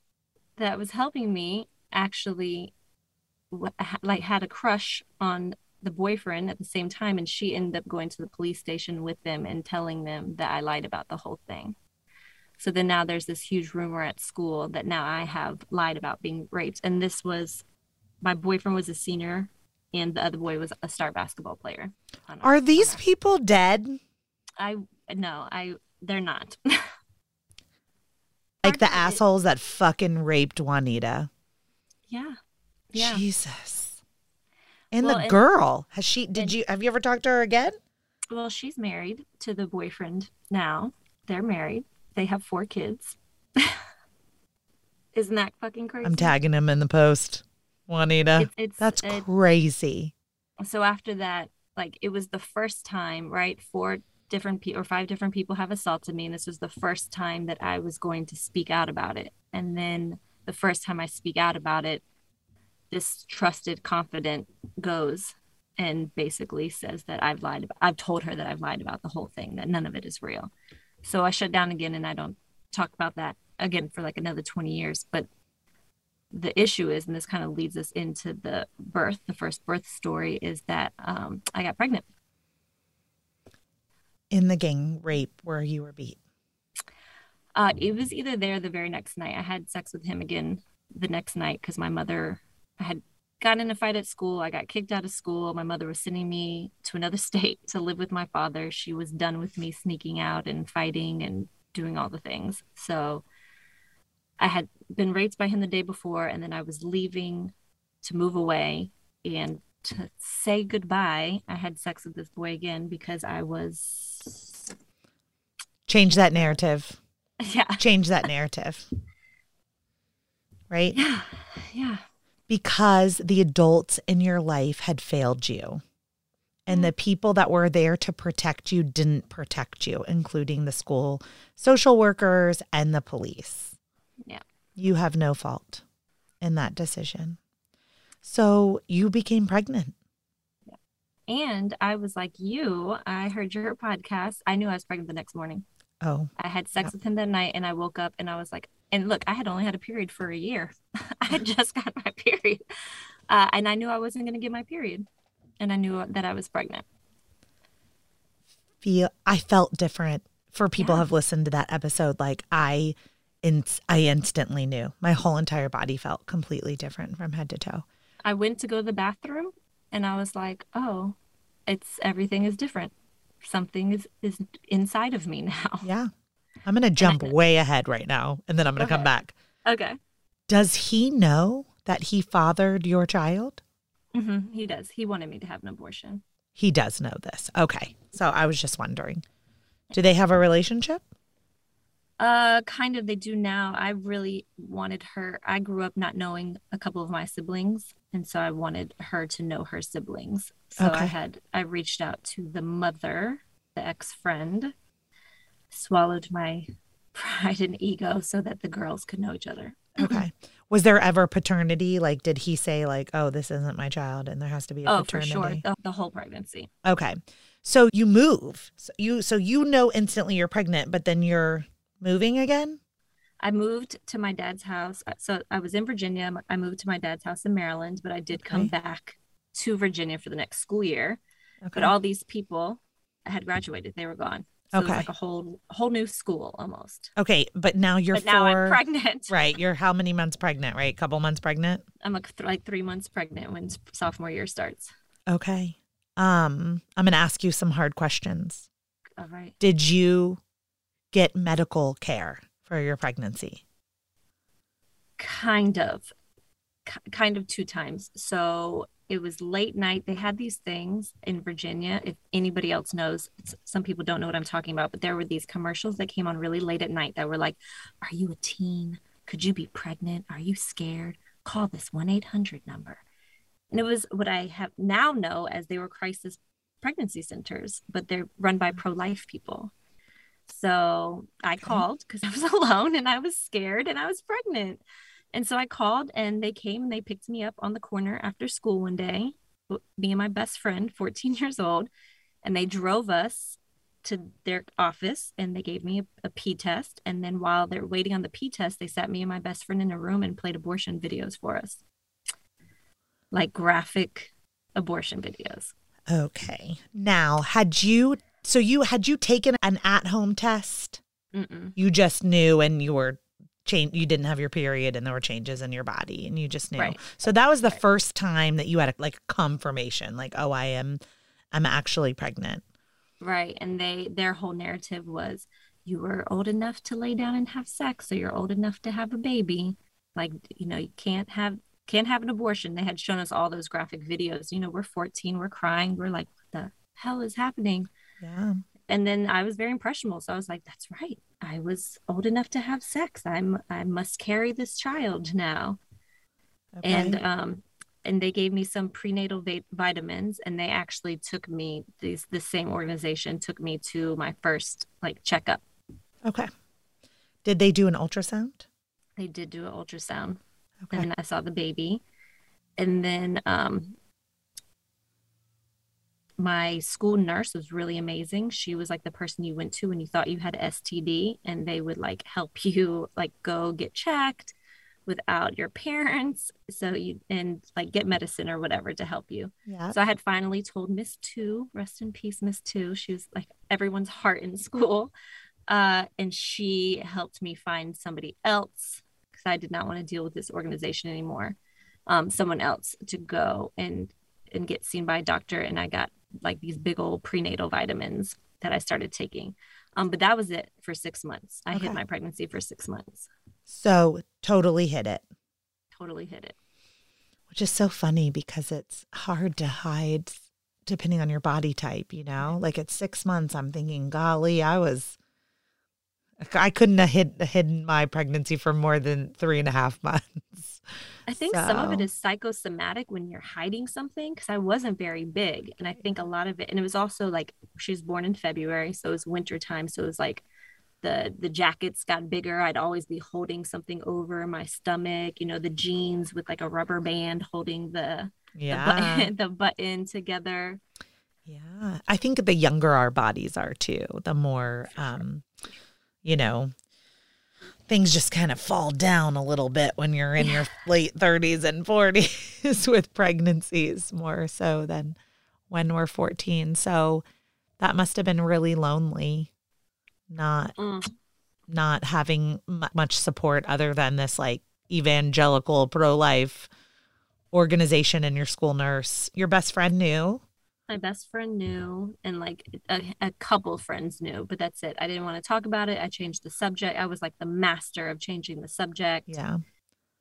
that was helping me actually like had a crush on the boyfriend at the same time and she ended up going to the police station with them and telling them that I lied about the whole thing. So then now there's this huge rumor at school that now I have lied about being raped and this was my boyfriend was a senior and the other boy was a star basketball player. Are these people dead? I no, I they're not. *laughs* like the assholes that fucking raped Juanita. Yeah. Yeah. Jesus. And well, the and, girl, has she, did and, you, have you ever talked to her again? Well, she's married to the boyfriend now. They're married. They have four kids. *laughs* Isn't that fucking crazy? I'm tagging him in the post, Juanita. It's, it's That's it, crazy. So after that, like it was the first time, right? Four different people or five different people have assaulted me. And this was the first time that I was going to speak out about it. And then the first time I speak out about it, this trusted confident goes and basically says that I've lied about, I've told her that I've lied about the whole thing, that none of it is real. So I shut down again and I don't talk about that again for like another 20 years. But the issue is, and this kind of leads us into the birth, the first birth story is that um, I got pregnant. In the gang rape where you were beat? Uh, it was either there the very next night. I had sex with him again the next night because my mother I had gotten in a fight at school. I got kicked out of school. My mother was sending me to another *laughs* state to live with my father. She was done with me sneaking out and fighting and doing all the things. So I had been raped by him the day before, and then I was leaving to move away. And to say goodbye, I had sex with this boy again because I was. Change that narrative. *laughs* Yeah. Change that narrative. Right? Yeah. Yeah because the adults in your life had failed you. And the mm. people that were there to protect you didn't protect you, including the school social workers and the police. Yeah. You have no fault in that decision. So you became pregnant. And I was like you. I heard your podcast. I knew I was pregnant the next morning. Oh. I had sex with him that night and I woke up and I was like, and look, I had only had a period for a year. *laughs* I had just got my period. Uh, and I knew I wasn't going to get my period. And I knew that I was pregnant. Feel I felt different. For people yeah. have listened to that episode, like I, in, I instantly knew my whole entire body felt completely different from head to toe. I went to go to the bathroom, and I was like, "Oh, it's everything is different. Something is is inside of me now." *laughs* Yeah, I'm going to jump way ahead right now and then I'm going to okay. come back. Okay. Does he know that he fathered your child? Mm-hmm. He does. He wanted me to have an abortion. He does know this. Okay. So I was just wondering. Do they have a relationship? Uh, kind of. They do now. I really wanted her. I grew up not knowing a couple of my siblings, and so I wanted her to know her siblings. So okay. I had I reached out to the mother, the ex friend, swallowed my *laughs* pride and ego so that the girls could know each other. Okay. Was there ever paternity? Like, did he say like, "Oh, this isn't my child," and there has to be a oh, paternity? for sure, the, the whole pregnancy. Okay. So you move. So you so you know instantly you're pregnant, but then you're moving again. I moved to my dad's house. Uh, So I was in Virginia. I moved to my dad's house in Maryland, but I did come back to Virginia for the next school year. Okay. But all these people had graduated; they were gone. So it was Okay. like a whole whole new school almost. okay, but now you're but now. I'm pregnant. *laughs* Right. You're how many months pregnant? Right. Couple months pregnant. I'm like, th- like three months pregnant when sophomore year starts. Okay. Um, I'm gonna ask you some hard questions. All right. Did you get medical care for your pregnancy? kind of. K- kind of two times. So it was late night. They had these things in virginia if anybody else knows. Some people don't know what i'm talking about but there were these commercials that came on really late at night that were like are you a teen? Could you be pregnant? Are you scared? Call this 1-800 number. And it was what i have now know as they were crisis pregnancy centers but they're run by mm-hmm. pro-life people so I Okay. called because I was *laughs* alone and I was scared and I was pregnant. And so I called and they came and they picked me up on the corner after school one day, me and my best friend, 14 *laughs* years old, and they drove us to their office and they gave me a, a pee test. And then while they're waiting on the pee test, they sat me and my best friend in a room and played abortion videos for us. Like graphic abortion videos. Okay. Now, had you so you had you taken an at-home test? Mm-mm. You just knew and you were change you didn't have your period and there were changes in your body and you just knew. Right. So that was the Right. first time that you had a, like confirmation like oh I am I'm actually pregnant. Right. And they their whole narrative was you were old enough to lay down and have sex, so you're old enough to have a baby. Like, you know, you can't have can't have an abortion. They had shown us all those graphic videos. You know, we're 14, we're crying, we're like, what the hell is happening? Yeah. And then I was very impressionable. So I was like, that's right. I was old enough to have sex. I'm I must carry this child now Okay. and um and they gave me some prenatal va- vitamins and they actually took me these the same organization took me to my first like checkup okay. Did they do an ultrasound? they did do an ultrasound Okay. and then i saw the baby and then um my school nurse was really amazing she was like the person you went to when you thought you had std and they would like help *laughs* you like go get checked without your parents so you and like get medicine or whatever to help you yeah. So I had finally told Miss Two, rest in peace, Miss Two. She was like everyone's heart in school. Uh, and she helped me find somebody else because I did not want to deal with this organization anymore. Um, someone else to go and and get seen by a doctor. And I got like these big old prenatal vitamins that I started taking. Um, but that was it for six months. I Okay. hid my pregnancy for six months. So totally hit it. Totally hid it. Which is so funny because it's hard to hide depending on your body type, you know? Like at six months, I'm thinking, golly, I was, I couldn't have hid, hidden my pregnancy for more than three and a half *laughs* months. I think some of it is psychosomatic when you're hiding something because I wasn't very big. And I think a lot of it, and it was also like she was born in February, so it was winter time. So it was like the the jackets got bigger. I'd always be holding something over my stomach, you know, the jeans with like a rubber band holding the, the, Yeah. button, *laughs* the button together. Yeah. I think the younger our bodies are too, the more, um, you know, things just kind of fall down a little bit when you're in your late 30s and 40s *laughs* with pregnancies more so than when we're 14. So that must have been really lonely not Mm. not having mu much support other than this like evangelical pro-life organization and your school nurse. Your best friend knew. My best friend knew, and like a, a couple friends knew, but that's it. I didn't want to talk about it. I changed the subject. I was like the master of changing the subject. Yeah.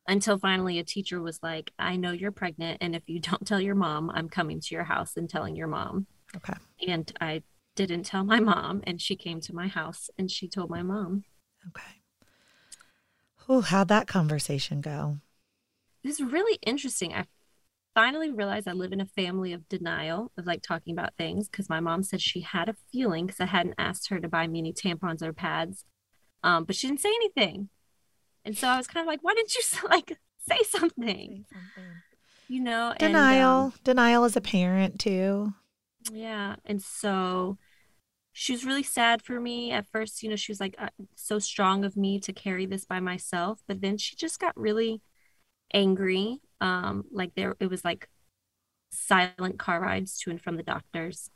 until finally a teacher was like, I know you're pregnant, and if you *laughs* don't tell your mom, I'm coming to your house and telling your mom. Okay. And I didn't tell my mom, and she came to my house and she told my mom. Okay. Oh, how'd that conversation go? It was really interesting. I finally realized I live in a family of denial of like talking about things because my mom said she had a feeling because I hadn't asked her to buy me any tampons or pads. Um, but she didn't say anything. And so I was kind of like, why didn't you *laughs* like say something? Say something. You know, denial. And, um, denial as a parent too. Yeah. And so she was really sad for me at first. You know, she was like uh, so strong of me to carry this by myself. But then she just got really angry. Um, like there, it was like silent car rides to and from the doctors.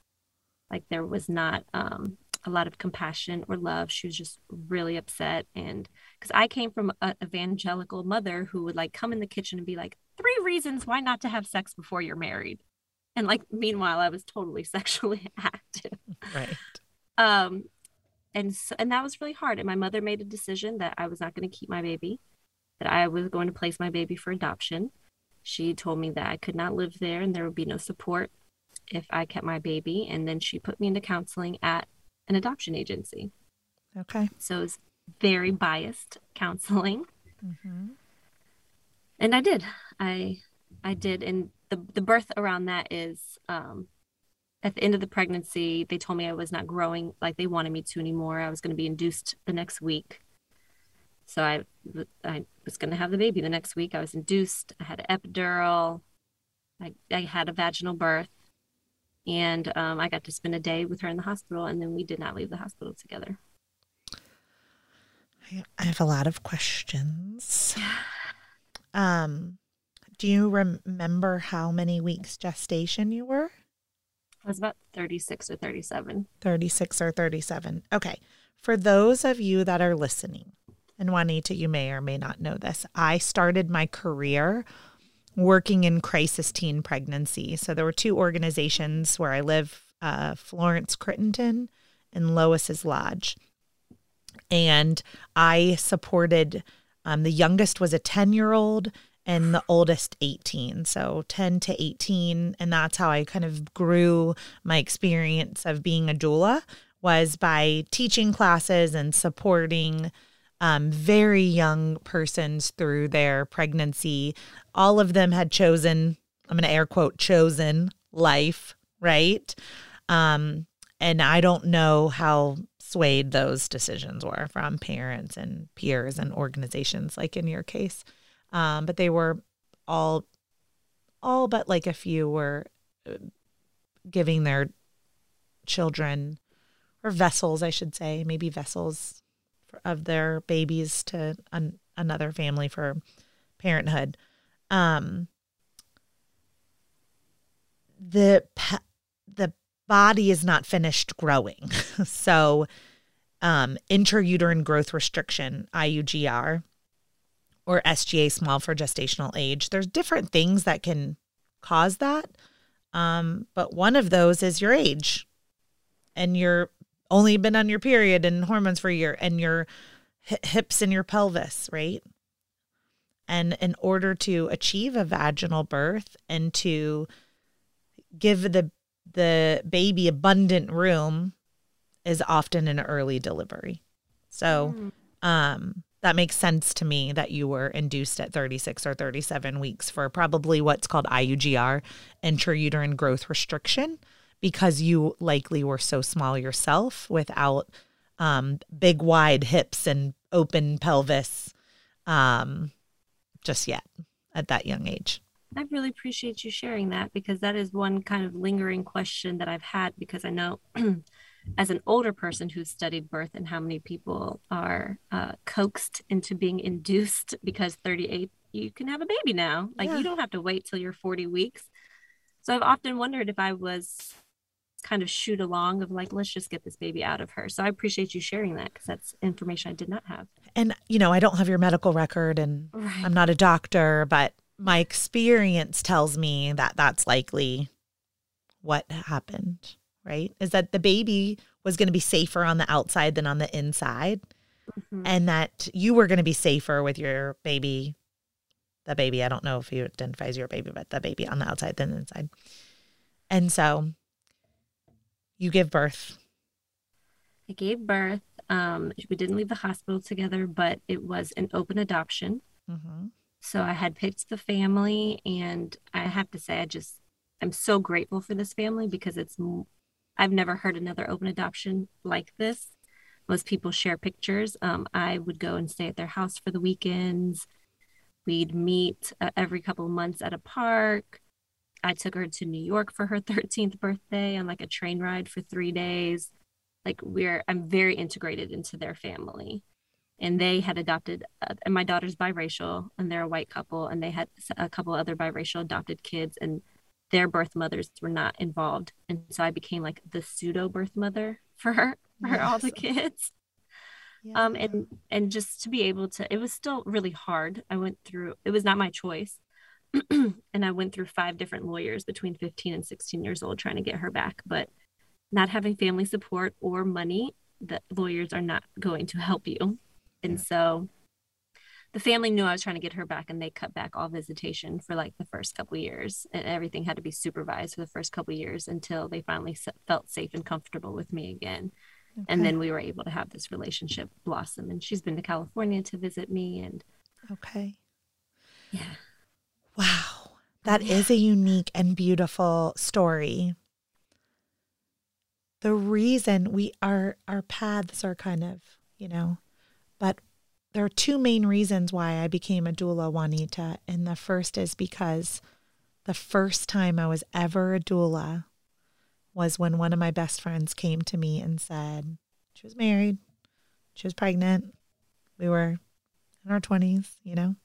Like there was not um, a lot of compassion or love. She was just really upset. And because I came from an evangelical mother who would like come in the kitchen and be like, three reasons why not to have sex before you're married. And like, meanwhile, I was totally *laughs* sexually active. Right. Um, and so, and that was really hard. And my mother made a decision that I was not going to keep my baby, that I was going to place my baby for adoption. She told me that I could not live there and there would be no support if I kept my baby. And then she put me into counseling at an adoption agency. Okay. So it was very biased counseling. Mm-hmm. And I did. I I did. And the the birth around that is um at the end of the pregnancy, they told me I was not growing like they wanted me to anymore. I was going to be induced the next week. So I, I was going to have the baby the next week. I was induced. I had an epidural. I, I had a vaginal birth. And um, I got to spend a day with her in the hospital. And then we did not leave the hospital together. I have a lot of questions. *sighs* Um, do you remember how many weeks gestation you were? I was about 36 or 37. 36 or 37. Okay. For those of you that are listening, and Juanita, you may or may not know this, I started my career working in crisis teen pregnancy. So there were two organizations where I live uh, Florence Crittenton and Lois's Lodge. And I supported, um, the youngest was a 10 year old and the oldest 18 so 10 to 18 and that's how i kind of grew my experience of being a doula was by teaching classes and supporting um, very young persons through their pregnancy. All of them had chosen i'm going to air quote chosen life right? Um, and i don't know how swayed those decisions were from parents and peers and organizations like in your case. Um, but they were all, all but like a few were uh, giving their children or vessels, I should say, maybe vessels of their babies to an, another family for parenthood. Um, the the body is not finished growing, *laughs* so um, intrauterine growth restriction (IUGR) or SGA small for gestational age. There's different things that can cause that. Um, but one of those is your age and you're only been on your period and hormones for a year and your hips and your pelvis, right? And in order to achieve a vaginal birth and to give the the baby abundant room is often an early delivery. So mm. um that makes sense to me that you were induced at 36 or 37 weeks for probably what's called IUGR, intrauterine growth restriction, because you likely were so small yourself without um, big, wide hips and open pelvis um, just yet at that young age. I really appreciate you sharing that because that is one kind of lingering question that I've had because I know *clears throat* as an older person who's studied birth and how many people are uh, coaxed into being induced because 38 you can have a baby now like yeah. you don't have to wait till you're 40 weeks so i've often wondered if i was kind of shoot along of like let's just get this baby out of her so i appreciate you sharing that because that's information i did not have and you know i don't have your medical record and right. i'm not a doctor but my experience tells me that that's likely what happened right? Is that the baby was going to be safer on the outside than on the inside. Mm-hmm. And that you were going to be safer with your baby, the baby. I don't know if you identify as your baby, but the baby on the outside than the inside. And so you give birth. I gave birth. Um, we didn't leave the hospital together, but it was an open adoption. Mm-hmm. So I had picked the family, and I have to say, I just, I'm so grateful for this family because it's, I've never heard another open adoption like this. Most people share pictures. Um, I would go and stay at their house for the weekends. We'd meet uh, every couple of months at a park. I took her to New York for her *laughs* 13th birthday on like a train ride for three days. Like we're, I'm very integrated into their family. And they had adopted, uh, and my daughter's biracial, and they're a white couple, and they had a couple other biracial adopted kids, and their birth mothers were not involved. And so I became like the pseudo birth mother *laughs* for her, for yes. all the kids. Yeah. Um, and and just to be able to, it was still really hard. I went through. It was not my choice *clears throat* and I went through five different lawyers between 15 and 16 years old trying to get her back. But not having family support or money, the lawyers are not going to help you. And so the family knew I was trying to get her back and they cut back all visitation for like the first couple years and everything had to be supervised for the first couple years until they finally felt safe and comfortable with me again. Okay. And then we were able to have this relationship blossom and she's been to California to visit me and Okay. Yeah. Wow. That is a unique and beautiful story. The reason we are our paths are kind of, you know, but there are two main reasons why I became a doula Juanita. And the first is because the first time I was ever a doula was when one of my best friends came to me and said she was married, she was pregnant, we were in our 20s, you know,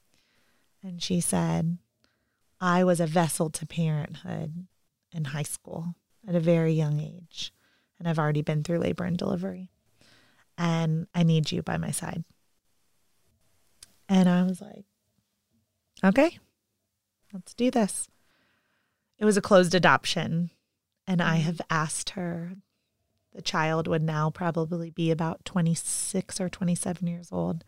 and she said, I was a vessel to parenthood in high school at a very young age. And I've already been through labor and delivery. And I need you by my side. And I was like, okay, let's do this. It was a closed adoption. And I have asked her, the child would now probably be about 26 or 27 years old.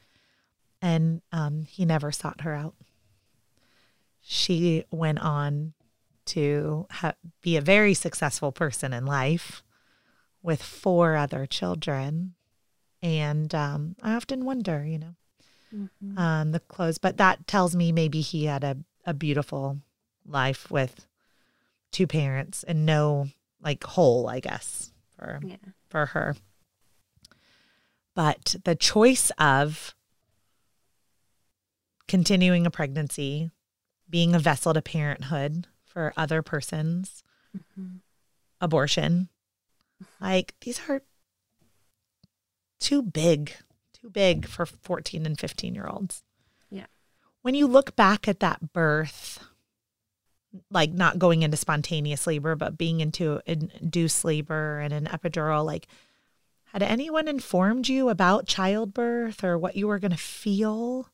And um, he never sought her out she went on to ha- be a very successful person in life with four other children. And um, I often wonder, you know, mm-hmm. um, the clothes, but that tells me maybe he had a, a beautiful life with two parents and no like whole, I guess, for yeah. for her. But the choice of continuing a pregnancy being a vessel to parenthood for other persons, mm-hmm. abortion. Like these are too big, too big for 14 and 15 year olds. Yeah. When you look back at that birth, like not going into spontaneous labor, but being into induced labor and an epidural, like, had anyone informed you about childbirth or what you were going to feel?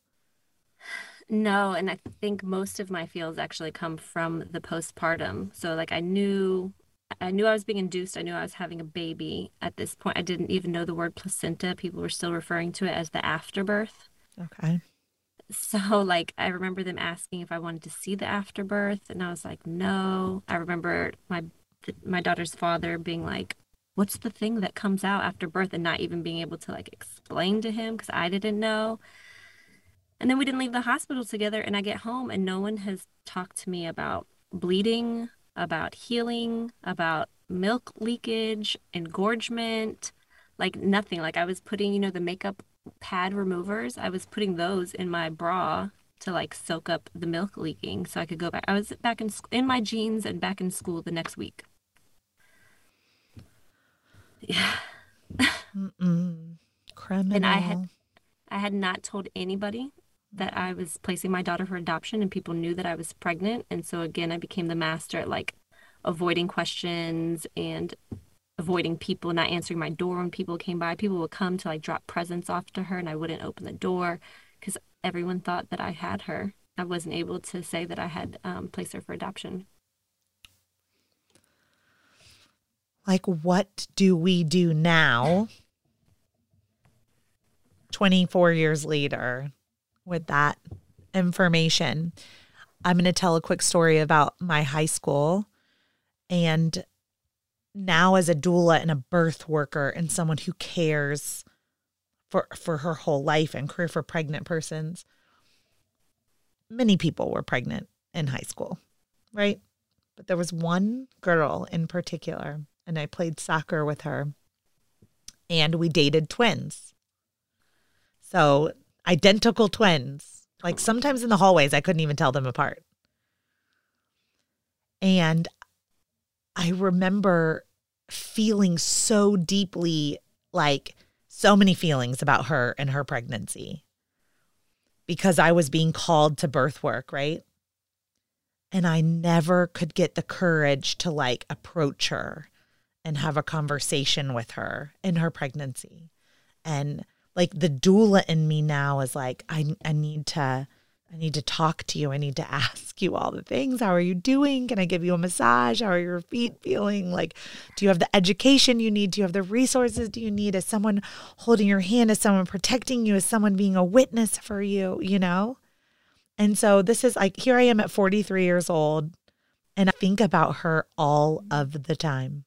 No, and I think most of my feels actually come from the postpartum. So like I knew I knew I was being induced. I knew I was having a baby. At this point, I didn't even know the word placenta. People were still referring to it as the afterbirth. Okay. So like I remember them asking if I wanted to see the afterbirth and I was like, "No." I remember my my daughter's father being like, "What's the thing that comes out after birth?" and not even being able to like explain to him cuz I didn't know. And then we didn't leave the hospital together. And I get home and no one has talked to me about bleeding, about healing, about milk leakage, engorgement, like nothing. Like I was putting, you know, the makeup pad removers, I was putting those in my bra to like soak up the milk leaking so I could go back. I was back in in my jeans and back in school the next week. Yeah. *laughs* Criminal. And I had I had not told anybody that I was placing my daughter for adoption and people knew that I was pregnant. And so again, I became the master at like avoiding questions and avoiding people, not answering my door when people came by. People would come to like drop presents off to her and I wouldn't open the door because everyone thought that I had her. I wasn't able to say that I had um, placed her for adoption. Like, what do we do now, 24 years later, with that information. I'm going to tell a quick story about my high school and now as a doula and a birth worker and someone who cares for for her whole life and career for pregnant persons many people were pregnant in high school, right? But there was one girl in particular, and I played soccer with her, and we dated twins. So identical twins. Like sometimes in the hallways, I couldn't even tell them apart. And I remember feeling so deeply like so many feelings about her and her pregnancy because I was being called to birth work, right? And I never could get the courage to like approach her and have a conversation with her in her pregnancy. And like the doula in me now is like, I, I need to I need to talk to you. I need to *laughs* ask you all the things. How are you doing? Can I give you a massage? How are your feet feeling? Like, do you have the education you need? Do you have the resources do you need? Is someone holding your hand? Is someone protecting you? Is someone being a witness for you? You know? And so this is like, here I am at 43 years old, and I think about her all of the time.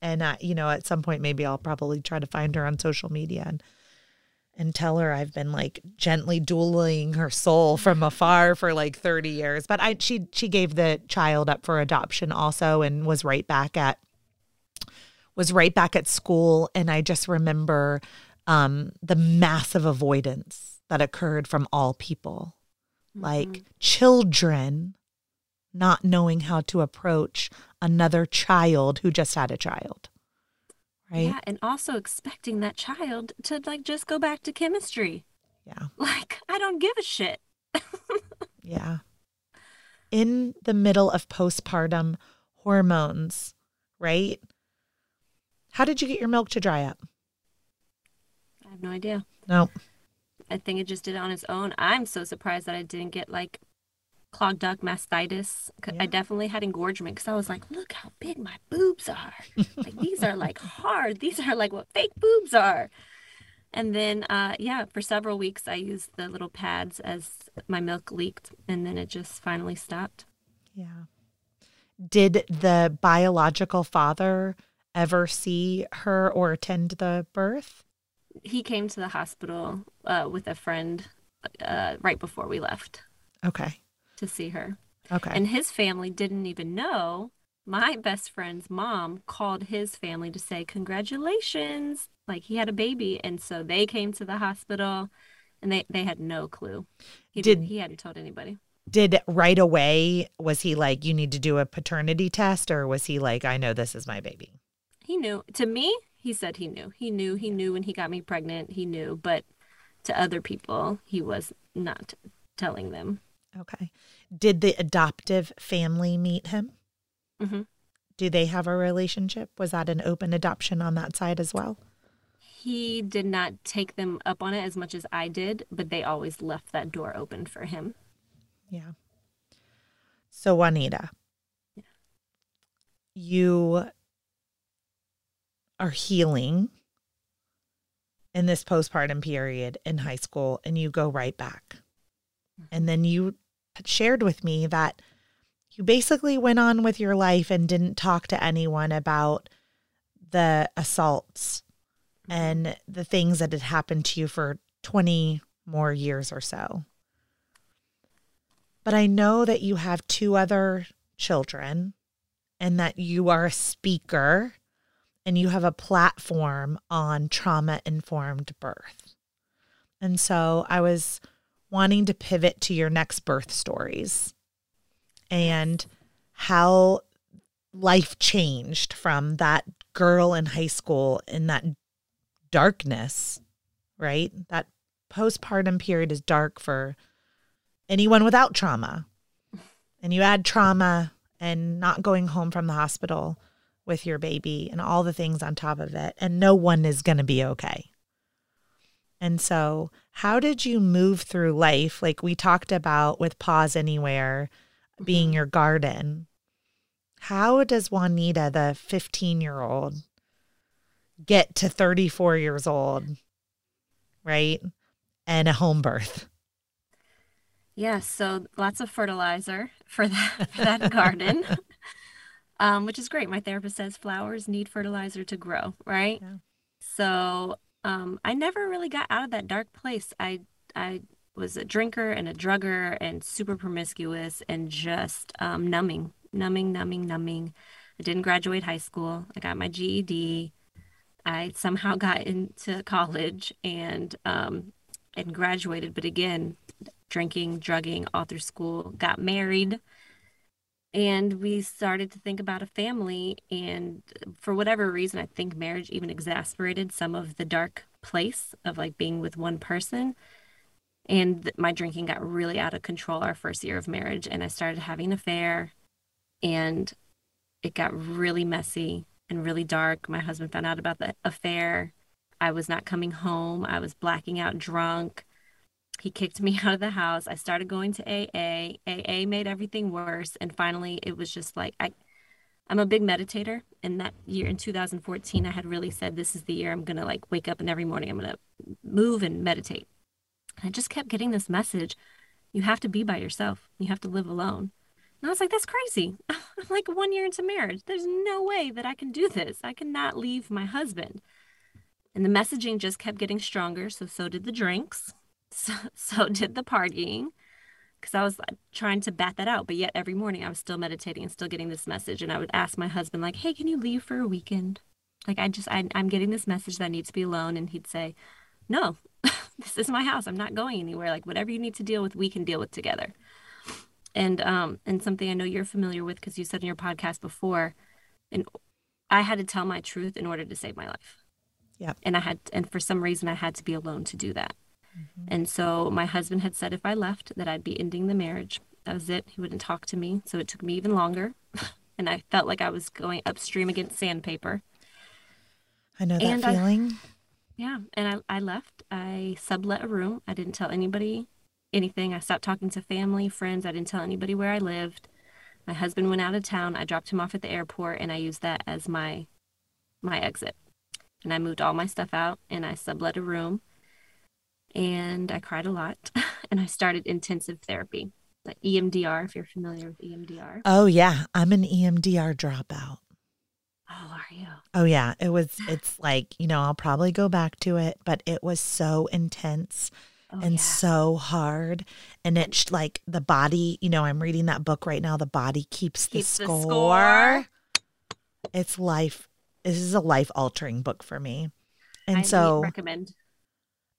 And, I, you know, at some point, maybe I'll probably try to find her on social media and and tell her I've been like gently dueling her soul from afar for like 30 years. But I she she gave the child up for adoption also and was right back at was right back at school and I just remember um the massive avoidance that occurred from all people. Mm-hmm. Like children not knowing how to approach another child who just had a child right? Yeah, and also expecting that child to like just go back to chemistry. Yeah. Like, I don't give a shit. *laughs* yeah. In the middle of postpartum hormones, right? How did you get your milk to dry up? I have no idea. No. I think it just did it on its own. I'm so surprised that I didn't get like clogged duct mastitis. Yeah. I definitely had engorgement because I was like, look how big my boobs are. like these are like *laughs* hard. These are like what fake boobs are. And then, uh, yeah, for several weeks I used the little pads as my milk leaked, and then it just finally stopped. Yeah. Did the biological father ever see her or attend the birth? He came to the hospital uh, with a friend uh, right before we left. Okay to see her. Okay. And his family didn't even know. My best friend's mom called his family to say, Congratulations. Like he had a baby. And so they came to the hospital and they, they had no clue. He did he hadn't told anybody. Did right away was he like, you need to do a paternity test, or was he like, I know this is my baby? He knew. To me, he said he knew. He knew. He knew when he got me pregnant. He knew. But to other people, he was not telling them. Okay. Did the adoptive family meet him? Mm-hmm. Do they have a relationship? Was that an open adoption on that side as well? He did not take them up on it as much as I did, but they always left that door open for him. Yeah. So, Juanita, yeah. you are healing in this postpartum period in high school and you go right back. And then you shared with me that you basically went on with your life and didn't talk to anyone about the assaults mm-hmm. and the things that had happened to you for 20 more years or so. But I know that you have two other children and that you are a speaker and you have a platform on trauma informed birth. And so I was wanting to pivot to your next birth stories and how life changed from that girl in high school in that darkness, right? That postpartum period is dark for anyone without trauma. And you add trauma and not going home from the hospital with your baby and all the things on top of it, and no one is going to be okay. And so, how did you move through life? Like we talked about with Pause Anywhere being mm-hmm. your garden. How does Juanita, the 15 year old, get to 34 years old, right? And a home birth? Yeah, so lots of fertilizer for that, for that *laughs* garden, um, which is great. My therapist says flowers need fertilizer to grow, right? Yeah. So um, I never really got out of that dark place. I I was a drinker and a drugger and super promiscuous and just um, numbing, numbing, numbing, numbing. I didn't graduate high school. I got my GED. I somehow *laughs* got into college and um, and graduated, but again, drinking, drugging all through school. Got married, and we started to think about a family. And uh, for whatever reason, I think marriage even exasperated some of the dark place of like being with one person. And my drinking got really out of control our first year of marriage, and I started having an affair, and it got really messy and really dark. My husband found out about the affair. I was not coming home. I was blacking out drunk. He kicked me *laughs* out of the house. I started going to AA. AA made everything worse. And finally, it was just like, I, I'm a big meditator. And that year in 2014, I had really said, this is the year I'm going to like wake up and every morning I'm going to move and meditate. And I just kept getting this message you have to be by yourself, you have to live alone. And I was like, that's crazy. *laughs* I'm like one year into marriage. There's no way that I can do this. I cannot leave my husband. And the messaging just kept getting stronger. So, so did the drinks. So, *laughs* so did the partying. Because I was trying to bat that out. But yet every morning I was still meditating and still getting this message. And I would ask my husband, like, hey, can you leave for a weekend? Like, I just, I, I'm getting this message that I need to be alone. And he'd say, no, *laughs* this is my house. I'm not going anywhere. Like, whatever you need to deal with, we can deal with together and um and something I know you're familiar with because you said in your podcast before, and I had to tell my truth in order to save my life. Yeah. And I had and for some reason I had to be alone to do that. Mm-hmm. And so my husband had said if I left that I'd be ending the marriage. That was it. He wouldn't talk to me. So it took me even longer. *laughs* and I felt like I was going upstream against sandpaper. I know that and feeling. I, yeah. And I, I left. I sublet a room. I didn't tell anybody anything. I stopped talking to family, friends. I didn't tell anybody where I lived. My husband went out of town. I dropped him off at the airport and I used that as my my exit. And I moved all my stuff out and I sublet a room. And I cried a lot *laughs* and I started intensive therapy. Like EMDR, if you're familiar with EMDR. Oh yeah, I'm an EMDR dropout. Oh, are you? Oh yeah, it was it's like, you know, I'll probably go back to it, but it was so intense oh, and yeah. so hard. And it's like the body, you know, I'm reading that book right now. The body keeps, keeps the, score. the score. It's life. This is a life altering book for me. And I so recommend.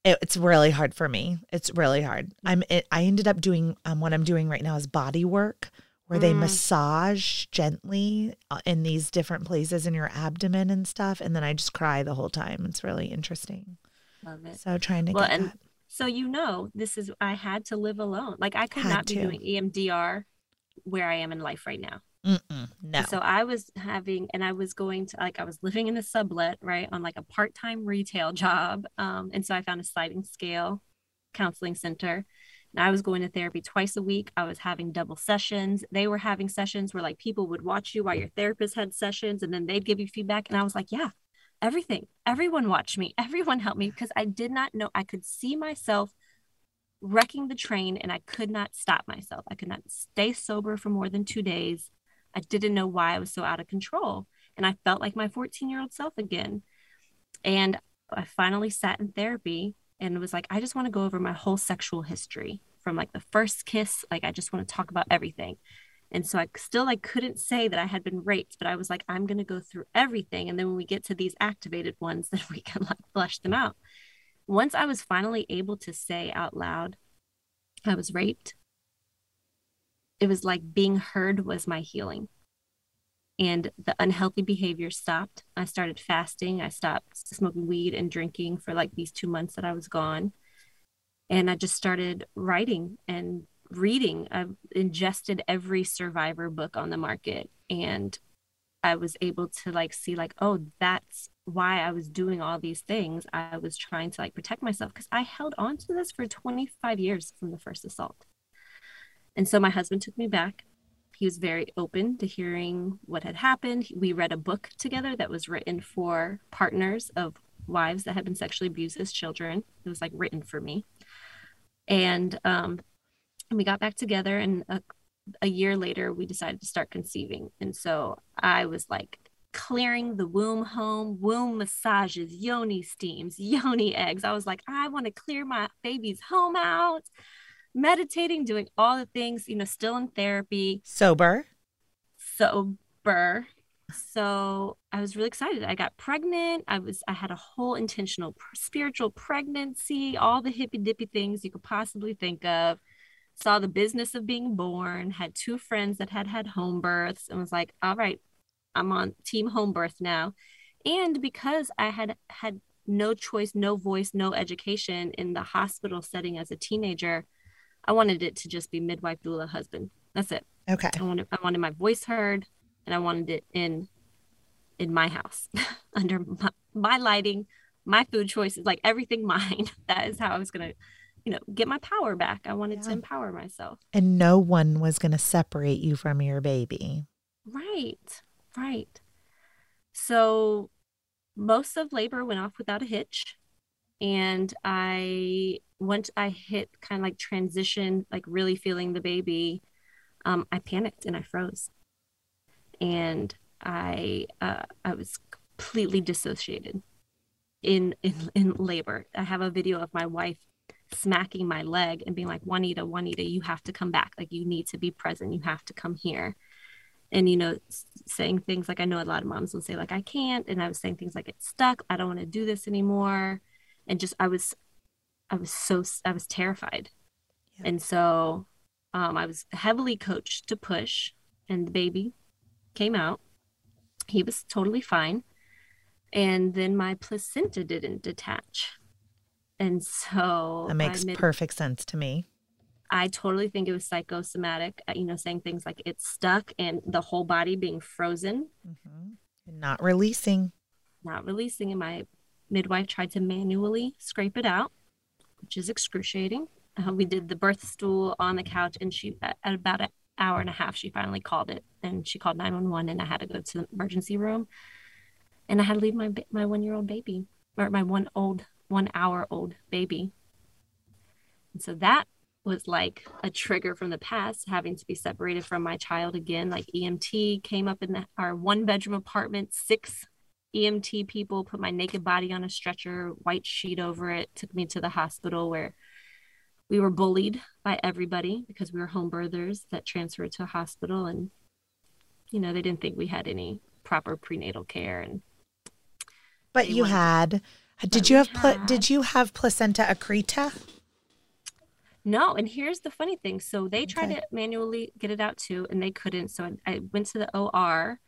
It, it's really hard for me. It's really hard. I'm. It, I ended up doing um, what I'm doing right now is body work, where mm. they massage gently uh, in these different places in your abdomen and stuff, and then I just cry the whole time. It's really interesting. Love it. So trying to well, get and that. So you know, this is I had to live alone. Like I could had not be to. doing EMDR where I am in life right now. Mm-mm, no. So I was having, and I was going to like I was living in a sublet, right, on like a part-time retail job. Um, and so I found a sliding scale counseling center. And I was going to therapy twice a week. I was having double sessions. They were having sessions where like people would watch you while your therapist had sessions, and then they'd give you feedback. And I was like, yeah, everything. Everyone watched me. *laughs* Everyone helped me because I did not know I could see myself wrecking the train and I could not stop myself. I could not stay sober for more than two days. I didn't know why I was so out of control. And I felt like my 14 year old self again. And I finally sat in therapy and was like, I just want to go over my whole sexual history from like the first kiss. Like, I just want to talk about everything. And so I still like couldn't say that I had been raped, but I was like, I'm gonna go through everything. And then when we get to these activated ones, *laughs* then we can like flush them out. Once I was finally able to say out loud, I was raped, it was like being heard was my healing. And the unhealthy behavior stopped. I started fasting. I stopped smoking weed and drinking for like these two months that I was gone. And I just started writing and reading. I've ingested every survivor book on the market and I was able to like see like oh that's why I was doing all these things. I was trying to like protect myself because I held on to this for 25 years from the first assault. And so my husband took me back. He was very open to hearing what had happened. We read a book together that was written for partners of wives that had been sexually abused as children. It was like written for me. And um, we got back together and a, a year later we decided to start conceiving and so i was like clearing the womb home, womb massages, yoni steams, *laughs* yoni eggs. I was like, I want to clear my baby's home out, meditating, doing all the things, you know, still in therapy. Sober. Sober. So I was really excited. I got pregnant. I was I had a whole intentional spiritual pregnancy, all the hippy dippy things you could possibly think of. Saw the business of being born, had two friends that had had home births and was like, "All right, I'm on team home birth now. And because I had had no choice, no voice, no education in the hospital setting as a teenager, I wanted it to just be midwife, doula, husband. That's it. Okay. I wanted I wanted my voice heard, and I wanted it in in my house *laughs* under my, my lighting, my food choices, like everything mine. *laughs* That is how I was gonna, you know, get my power back. I wanted yeah. to empower myself. And no one was gonna separate you from your baby. Right. Right. So most of labor went off without a hitch. And I, once I hit kind of like transition, like really feeling the baby, um, I panicked and I froze. And I, uh, I was completely dissociated in, in, in labor. I have a video of my wife smacking my leg and being like, Juanita, Juanita, you have to come back. Like, you need to be present. You have to come here and you know saying things like i know a lot of moms will say like i can't and i was saying things like it's stuck i don't want to do this anymore and just i was i was so i was terrified yeah. and so um, i was heavily coached to push and the baby came out he was totally fine and then my placenta didn't detach and so that makes mid- perfect sense to me I totally think it was psychosomatic, uh, you know, saying things like it's stuck and the whole body being frozen. Mm-hmm. Not releasing. Not releasing. And my midwife tried to manually scrape it out, which is excruciating. Uh, we did the birth stool on the couch, and she, at, about an hour and a half, she finally called it. And she called 911, and I had to go to the emergency room. And I had to leave my my one year old baby, or my one old, one hour old baby. And so that was like a trigger from the past having to be separated from my child again like emt came up in the, our one bedroom apartment six emt people put my naked body on a stretcher white sheet over it took me to the hospital where we were bullied by everybody because we were home birthers that transferred to a hospital and you know they didn't think we had any proper prenatal care and but you had did you have pl- did you have placenta accreta no, and here's the funny thing. So they tried okay. to manually get it out too, and they couldn't. So I, I went to the OR,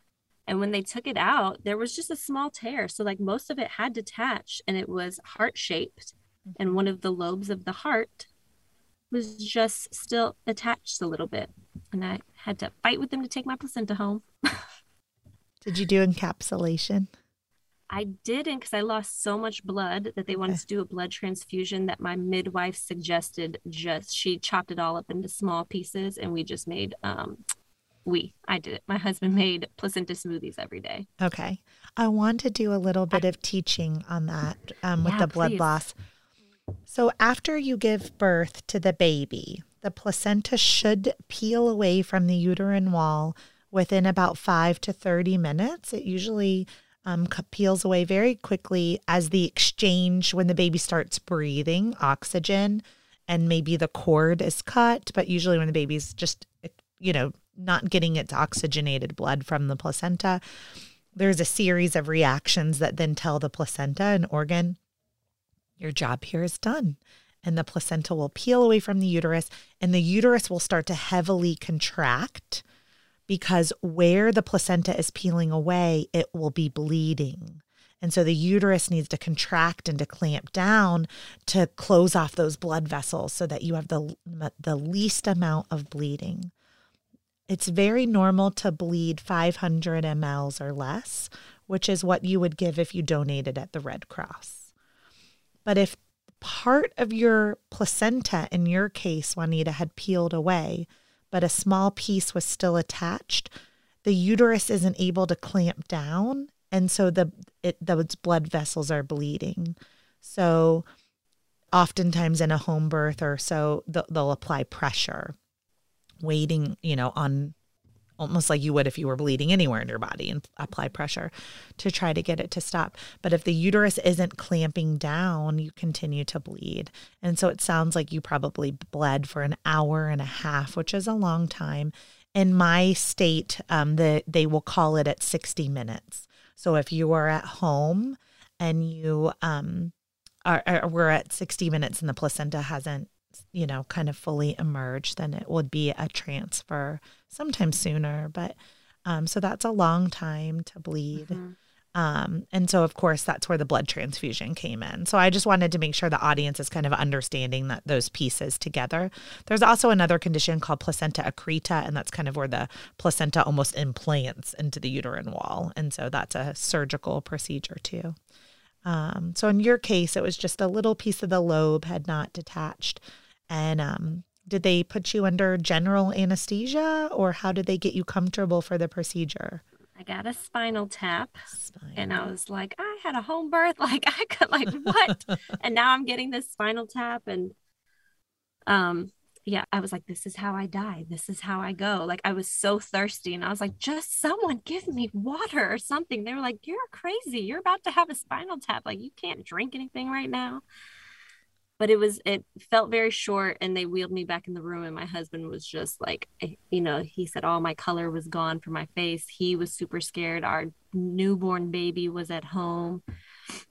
and when they took it out, there was just a small tear. So like most of it had detached, and it was heart shaped, mm-hmm. and one of the lobes of the heart was just still attached a little bit, and I had to fight with them to take my placenta home. Did you do encapsulation? I didn't because I lost so much blood that they wanted to do a blood transfusion that my midwife suggested just she chopped it all up into small pieces and we just made um we I did it. My husband made placenta smoothies every day. Okay. I want to do a little bit of teaching on that um, with yeah, the blood please. loss. So after you give birth to the baby, the placenta should peel away from the uterine wall within about 5 to 30 minutes. It usually um, peels away very quickly as the exchange when the baby starts breathing oxygen and maybe the cord is cut. But usually, when the baby's just, you know, not getting its oxygenated blood from the placenta, there's a series of reactions that then tell the placenta and organ, your job here is done. And the placenta will peel away from the uterus, and the uterus will start to heavily contract because where the placenta is peeling away, it will be bleeding. And so the uterus needs to contract and to clamp down to close off those blood vessels so that you have the, the least amount of bleeding. It's very normal to bleed 500 mLs or less, which is what you would give if you donated at the Red Cross. But if part of your placenta, in your case, Juanita, had peeled away, but a small piece was still attached, the uterus isn't able to clamp down. And so the it, those blood vessels are bleeding. So oftentimes in a home birth or so, they'll, they'll apply pressure, waiting, you know, on almost like you would if you were bleeding anywhere in your body and apply pressure to try to get it to stop. But if the uterus isn't clamping down, you continue to bleed. And so it sounds like you probably bled for an hour and a half, which is a long time. In my state, um, the, they will call it at 60 minutes. So if you are at home and you um, are, are we're at 60 minutes and the placenta hasn't you know, kind of fully emerge, then it would be a transfer sometime sooner. But um, so that's a long time to bleed. Mm-hmm. Um, and so, of course, that's where the blood transfusion came in. So, I just wanted to make sure the audience is kind of understanding that those pieces together. There's also another condition called placenta accreta, and that's kind of where the placenta almost implants into the uterine wall. And so, that's a surgical procedure too. Um, so, in your case, it was just a little piece of the lobe had not detached. And um, did they put you under general anesthesia or how did they get you comfortable for the procedure? I got a spinal tap spinal. and I was like, I had a home birth. *laughs* Like I could like what? *laughs* and now I'm getting this spinal tap and um yeah, I was like, this is how I die. This is how I go. Like I was so thirsty and I was like, just someone give me water or something. They were like, You're crazy. You're about to have a spinal tap. Like you can't drink anything right now but it was it felt very short and they wheeled me back in the room and my husband was just like eh, you know he said all my color was gone from my face. He was super scared. Our newborn baby was at home.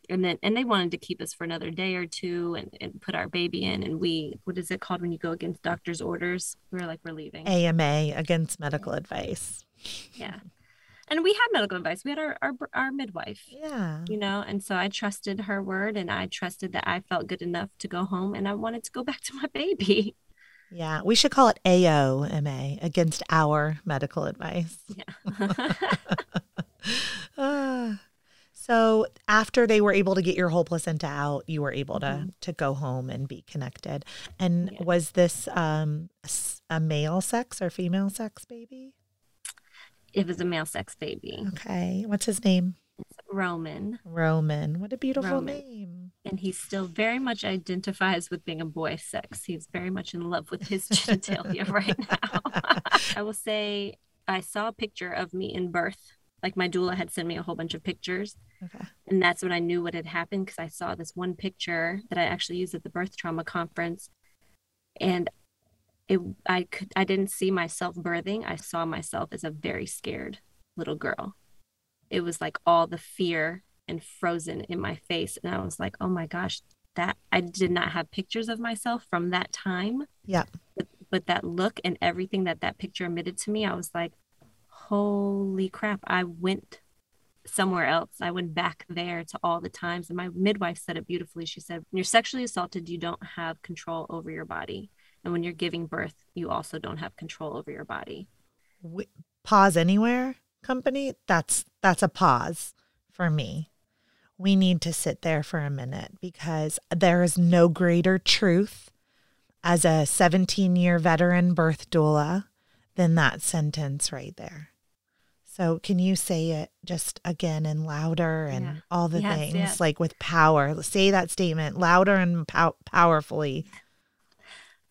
And then and they wanted to keep us for another day or two and, and put our baby in and we what is it called when you go against doctor's orders? We are like we're leaving. Ama against medical advice. Yeah *laughs* and we had medical advice. We had our, our our midwife. Yeah. You know, and so I trusted her word and I trusted that I felt good enough to go home and I wanted to go *laughs* back to my baby. Yeah, we should call it AOMA against our medical advice. Yeah. uh, *laughs* *laughs* so after they were able to get your whole placenta out, you were able to mm-hmm. to go home and be connected. And yeah. was this um, a male sex or female sex baby? It was a male sex baby. Okay. What's his name? It's Roman. Roman. What a beautiful Roman. name. And he still very much identifies with being a boy sex. He's very much in love with his *laughs* genitalia right now. *laughs* I will say I saw a picture of me in birth. Like my doula had sent me a whole bunch of pictures. Okay. And that's when I knew what had happened because I saw this one picture that I actually used at the birth trauma conference. And it I could I didn't see myself birthing. I saw myself as a very scared little girl. It was like all the fear and frozen in my face and I was like, "Oh my gosh, that I did not have pictures of myself from that time." Yeah. But, but that look and everything that that picture emitted to me, I was like, "Holy crap, I went somewhere else. I went back there to all the times. And my midwife said it beautifully. She said, When you're sexually assaulted, you don't have control over your body. And when you're giving birth, you also don't have control over your body. We, pause anywhere company. That's that's a pause for me. We need to sit there for a minute because there is no greater truth as a 17 year veteran birth doula than that sentence right there. So, can you say it just again and louder and yeah. all the yes, things yes. like with power? Say that statement louder and pow- powerfully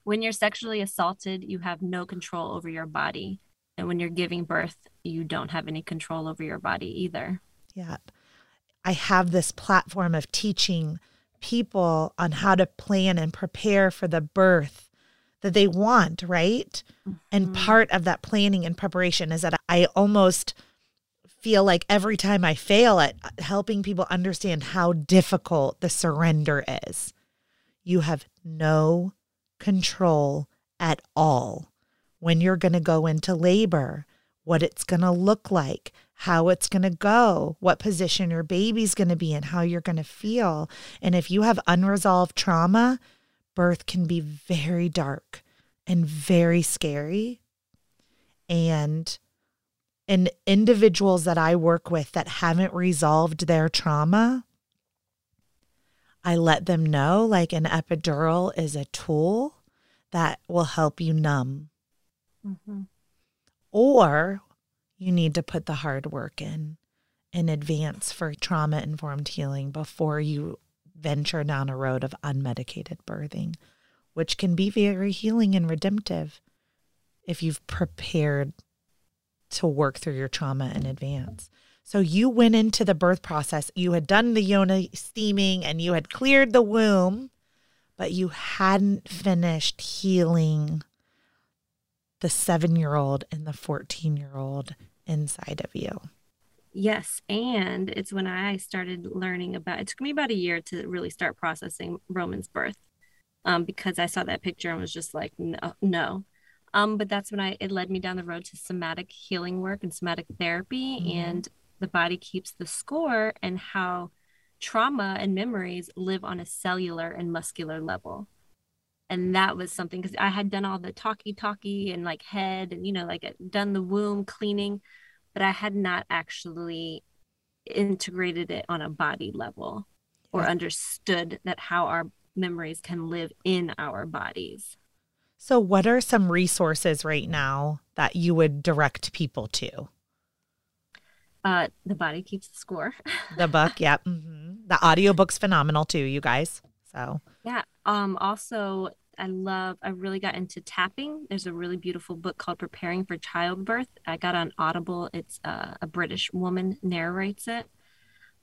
when you're sexually assaulted, you have no control over your body. And when you're giving birth, you don't have any control over your body either. Yeah. I have this platform of teaching people on how to plan and prepare for the birth that they want, right? Mm-hmm. And part of that planning and preparation is that I almost feel like every time I fail at helping people understand how difficult the surrender is, you have no control at all when you're going to go into labor, what it's going to look like, how it's going to go, what position your baby's going to be in, how you're going to feel. And if you have unresolved trauma, birth can be very dark and very scary. And in individuals that I work with that haven't resolved their trauma, I let them know like an epidural is a tool that will help you numb. Mm-hmm. Or you need to put the hard work in in advance for trauma informed healing before you venture down a road of unmedicated birthing, which can be very healing and redemptive if you've prepared to work through your trauma in advance. So you went into the birth process, you had done the yoni steaming and you had cleared the womb, but you hadn't finished healing the seven year old and the 14 year old inside of you. Yes. And it's when I started learning about it took me about a year to really start processing Roman's birth um, because I saw that picture and was just like, no, no. Um, but that's when I it led me down the road to somatic healing work and somatic therapy mm-hmm. and the body keeps the score and how trauma and memories live on a cellular and muscular level. And that was something because I had done all the talkie talkie and like head and you know like uh, done the womb cleaning, but I had not actually integrated it on a body level or understood that how our memories can live in our bodies. So, what are some resources right now that you would direct people to? Uh, the body keeps the score. *laughs* the book, yeah. Mm-hmm. The audiobook's phenomenal too, you guys. So yeah. Um. Also, I love. I really got into tapping. There's a really beautiful book called Preparing for Childbirth. I got on Audible. It's uh, a British woman narrates it.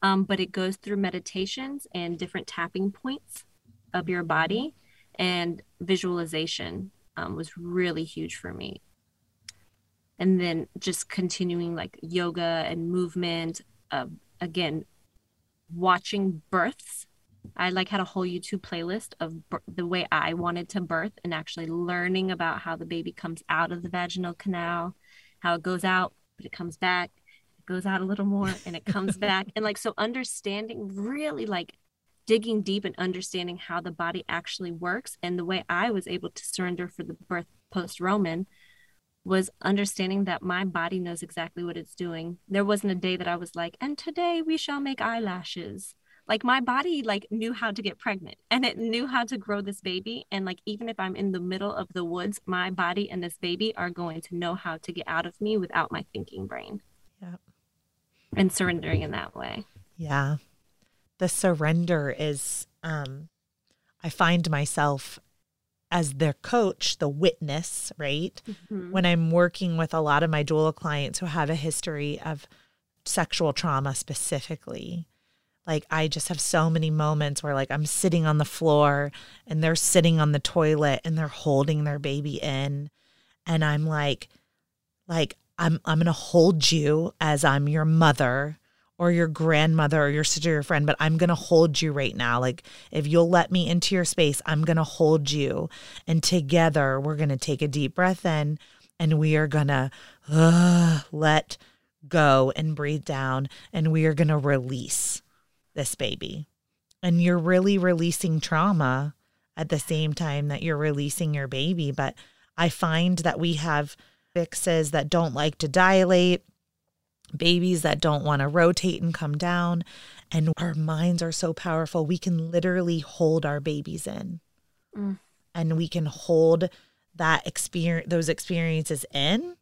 Um, but it goes through meditations and different tapping points of your body and visualization um, was really huge for me and then just continuing like yoga and movement uh, again watching births i like had a whole youtube playlist of the way i wanted to birth and actually learning about how the baby comes out of the vaginal canal how it goes out but it comes back it goes out a little more and it comes *laughs* back and like so understanding really like digging deep and understanding how the body actually works. And the way I was able to surrender for the birth post Roman was understanding that my body knows exactly what it's doing. There wasn't a day that I was like, and today we shall make eyelashes. Like my body like knew how to get pregnant and it knew how to grow this baby. And like even if I'm in the middle of the woods, my body and this baby are going to know how to get out of me without my thinking brain. Yeah. And surrendering in that way. Yeah the surrender is um I find myself as their coach, the witness, right? Mm-hmm. When I'm working with a lot of my doula clients who have a history of sexual trauma specifically. Like I just have so many moments where like I'm sitting on the floor and they're sitting on the toilet and they're holding their baby in and I'm like like I'm I'm going to hold you as I'm your mother or your grandmother or your sister or your friend, but I'm going to hold you right now. Like, if you'll let me into your space, I'm going to hold you. And together, we're going to take a deep breath in and we are going to uh, let go and breathe down and we are going to release this baby. And you're really releasing trauma at the same time that you're releasing your baby. But I find that we have fixes that don't like to dilate babies that don't want to rotate and come down. And our minds are so powerful. We can literally hold our babies in mm. and we can hold that experience, those experiences in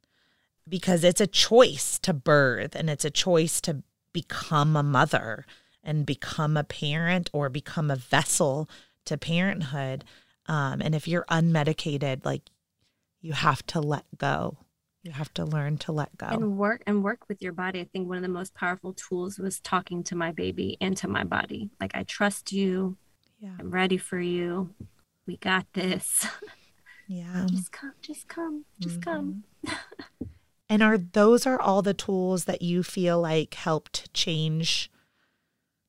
because it's a choice to birth and it's a choice to become a mother and become a parent or become a vessel to parenthood. Um, and if you're unmedicated, like you have to let go you have to learn to let go and work and work with your body. I think one of the most powerful tools was talking to my baby and to my body. Like I trust you. Yeah. I'm ready for you. We got this. *laughs* Yeah. just come, just come, just mm-hmm. come. *laughs* and are those are all the tools that you feel like helped change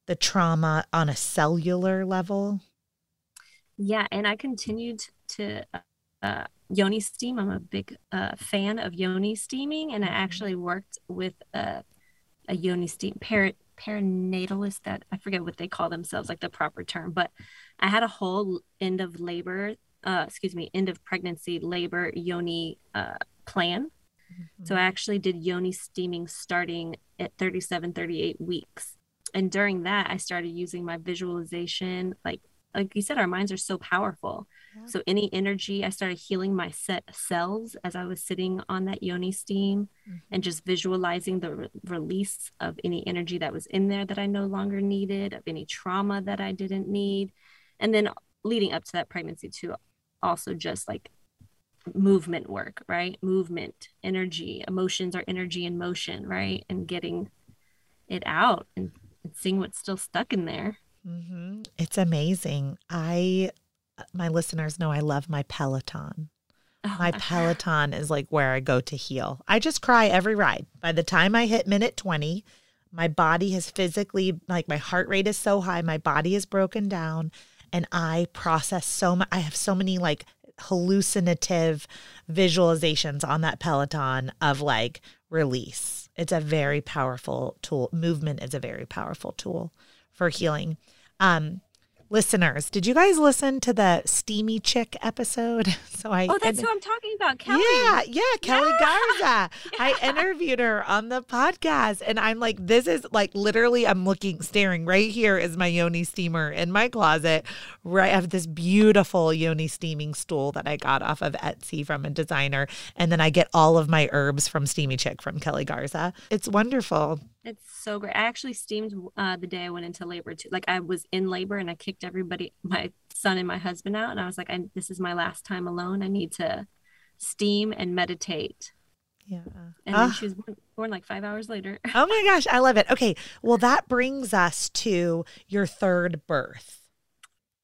the trauma on a cellular level? Yeah, and I continued to uh, yoni steam. I'm a big uh, fan of yoni steaming, and I mm-hmm. actually worked with a, a yoni steam per, perinatalist that I forget what they call themselves, like the proper term, but I had a whole end of labor, uh, excuse me, end of pregnancy labor yoni uh, plan. Mm-hmm. So I actually did yoni steaming starting at 37, 38 weeks. And during that, I started using my visualization, like like you said, our minds are so powerful. Yeah. So any energy, I started healing my set cells as I was sitting on that yoni steam mm-hmm. and just visualizing the re- release of any energy that was in there that I no longer needed, of any trauma that I didn't need. And then leading up to that pregnancy too, also just like movement work, right? Movement, energy, emotions are energy in motion, right? And getting it out and, and seeing what's still stuck in there. Mm-hmm. It's amazing. I, my listeners know I love my Peloton. Oh, my Peloton is like where I go to heal. I just cry every ride. By the time I hit minute 20, my body has physically, like my heart rate is so high, my body is broken down, and I process so much. I have so many like hallucinative visualizations on that Peloton of like release. It's a very powerful tool. Movement is a very powerful tool for healing. Um, listeners, did you guys listen to the Steamy Chick episode? *laughs* So I Oh, that's who I'm talking about, Kelly. Yeah, yeah, Kelly yeah. Garza. *laughs* Yeah. I interviewed her on the podcast and I'm like this is like literally I'm looking staring right here is my yoni steamer in my closet. Right I have this beautiful yoni steaming stool that I got off of Etsy from a designer and then I get all of my herbs from Steamy Chick from Kelly Garza. It's wonderful. It's so great. I actually steamed uh, the day I went into labor too. Like I was in labor and I kicked everybody, my son and my husband out, and I was like, I, "This is my last time alone. I need to steam and meditate." Yeah. And then she was born, born like five hours later. oh my *laughs* gosh, I love it. Okay, well that brings us to your third birth.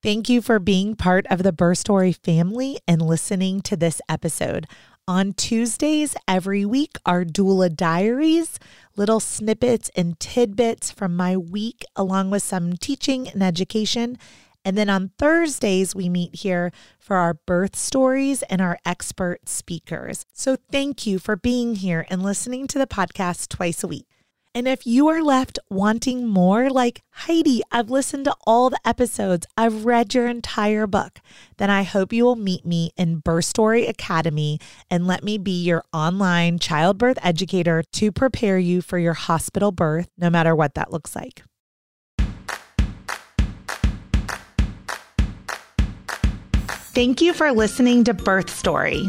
Thank you for being part of the Birth Story family and listening to this episode. On Tuesdays every week are doula diaries, little snippets and tidbits from my week, along with some teaching and education. And then on Thursdays, we meet here for our birth stories and our expert speakers. So thank you for being here and listening to the podcast twice a week. And if you are left wanting more, like Heidi, I've listened to all the episodes, I've read your entire book, then I hope you will meet me in Birth Story Academy and let me be your online childbirth educator to prepare you for your hospital birth, no matter what that looks like. Thank you for listening to Birth Story.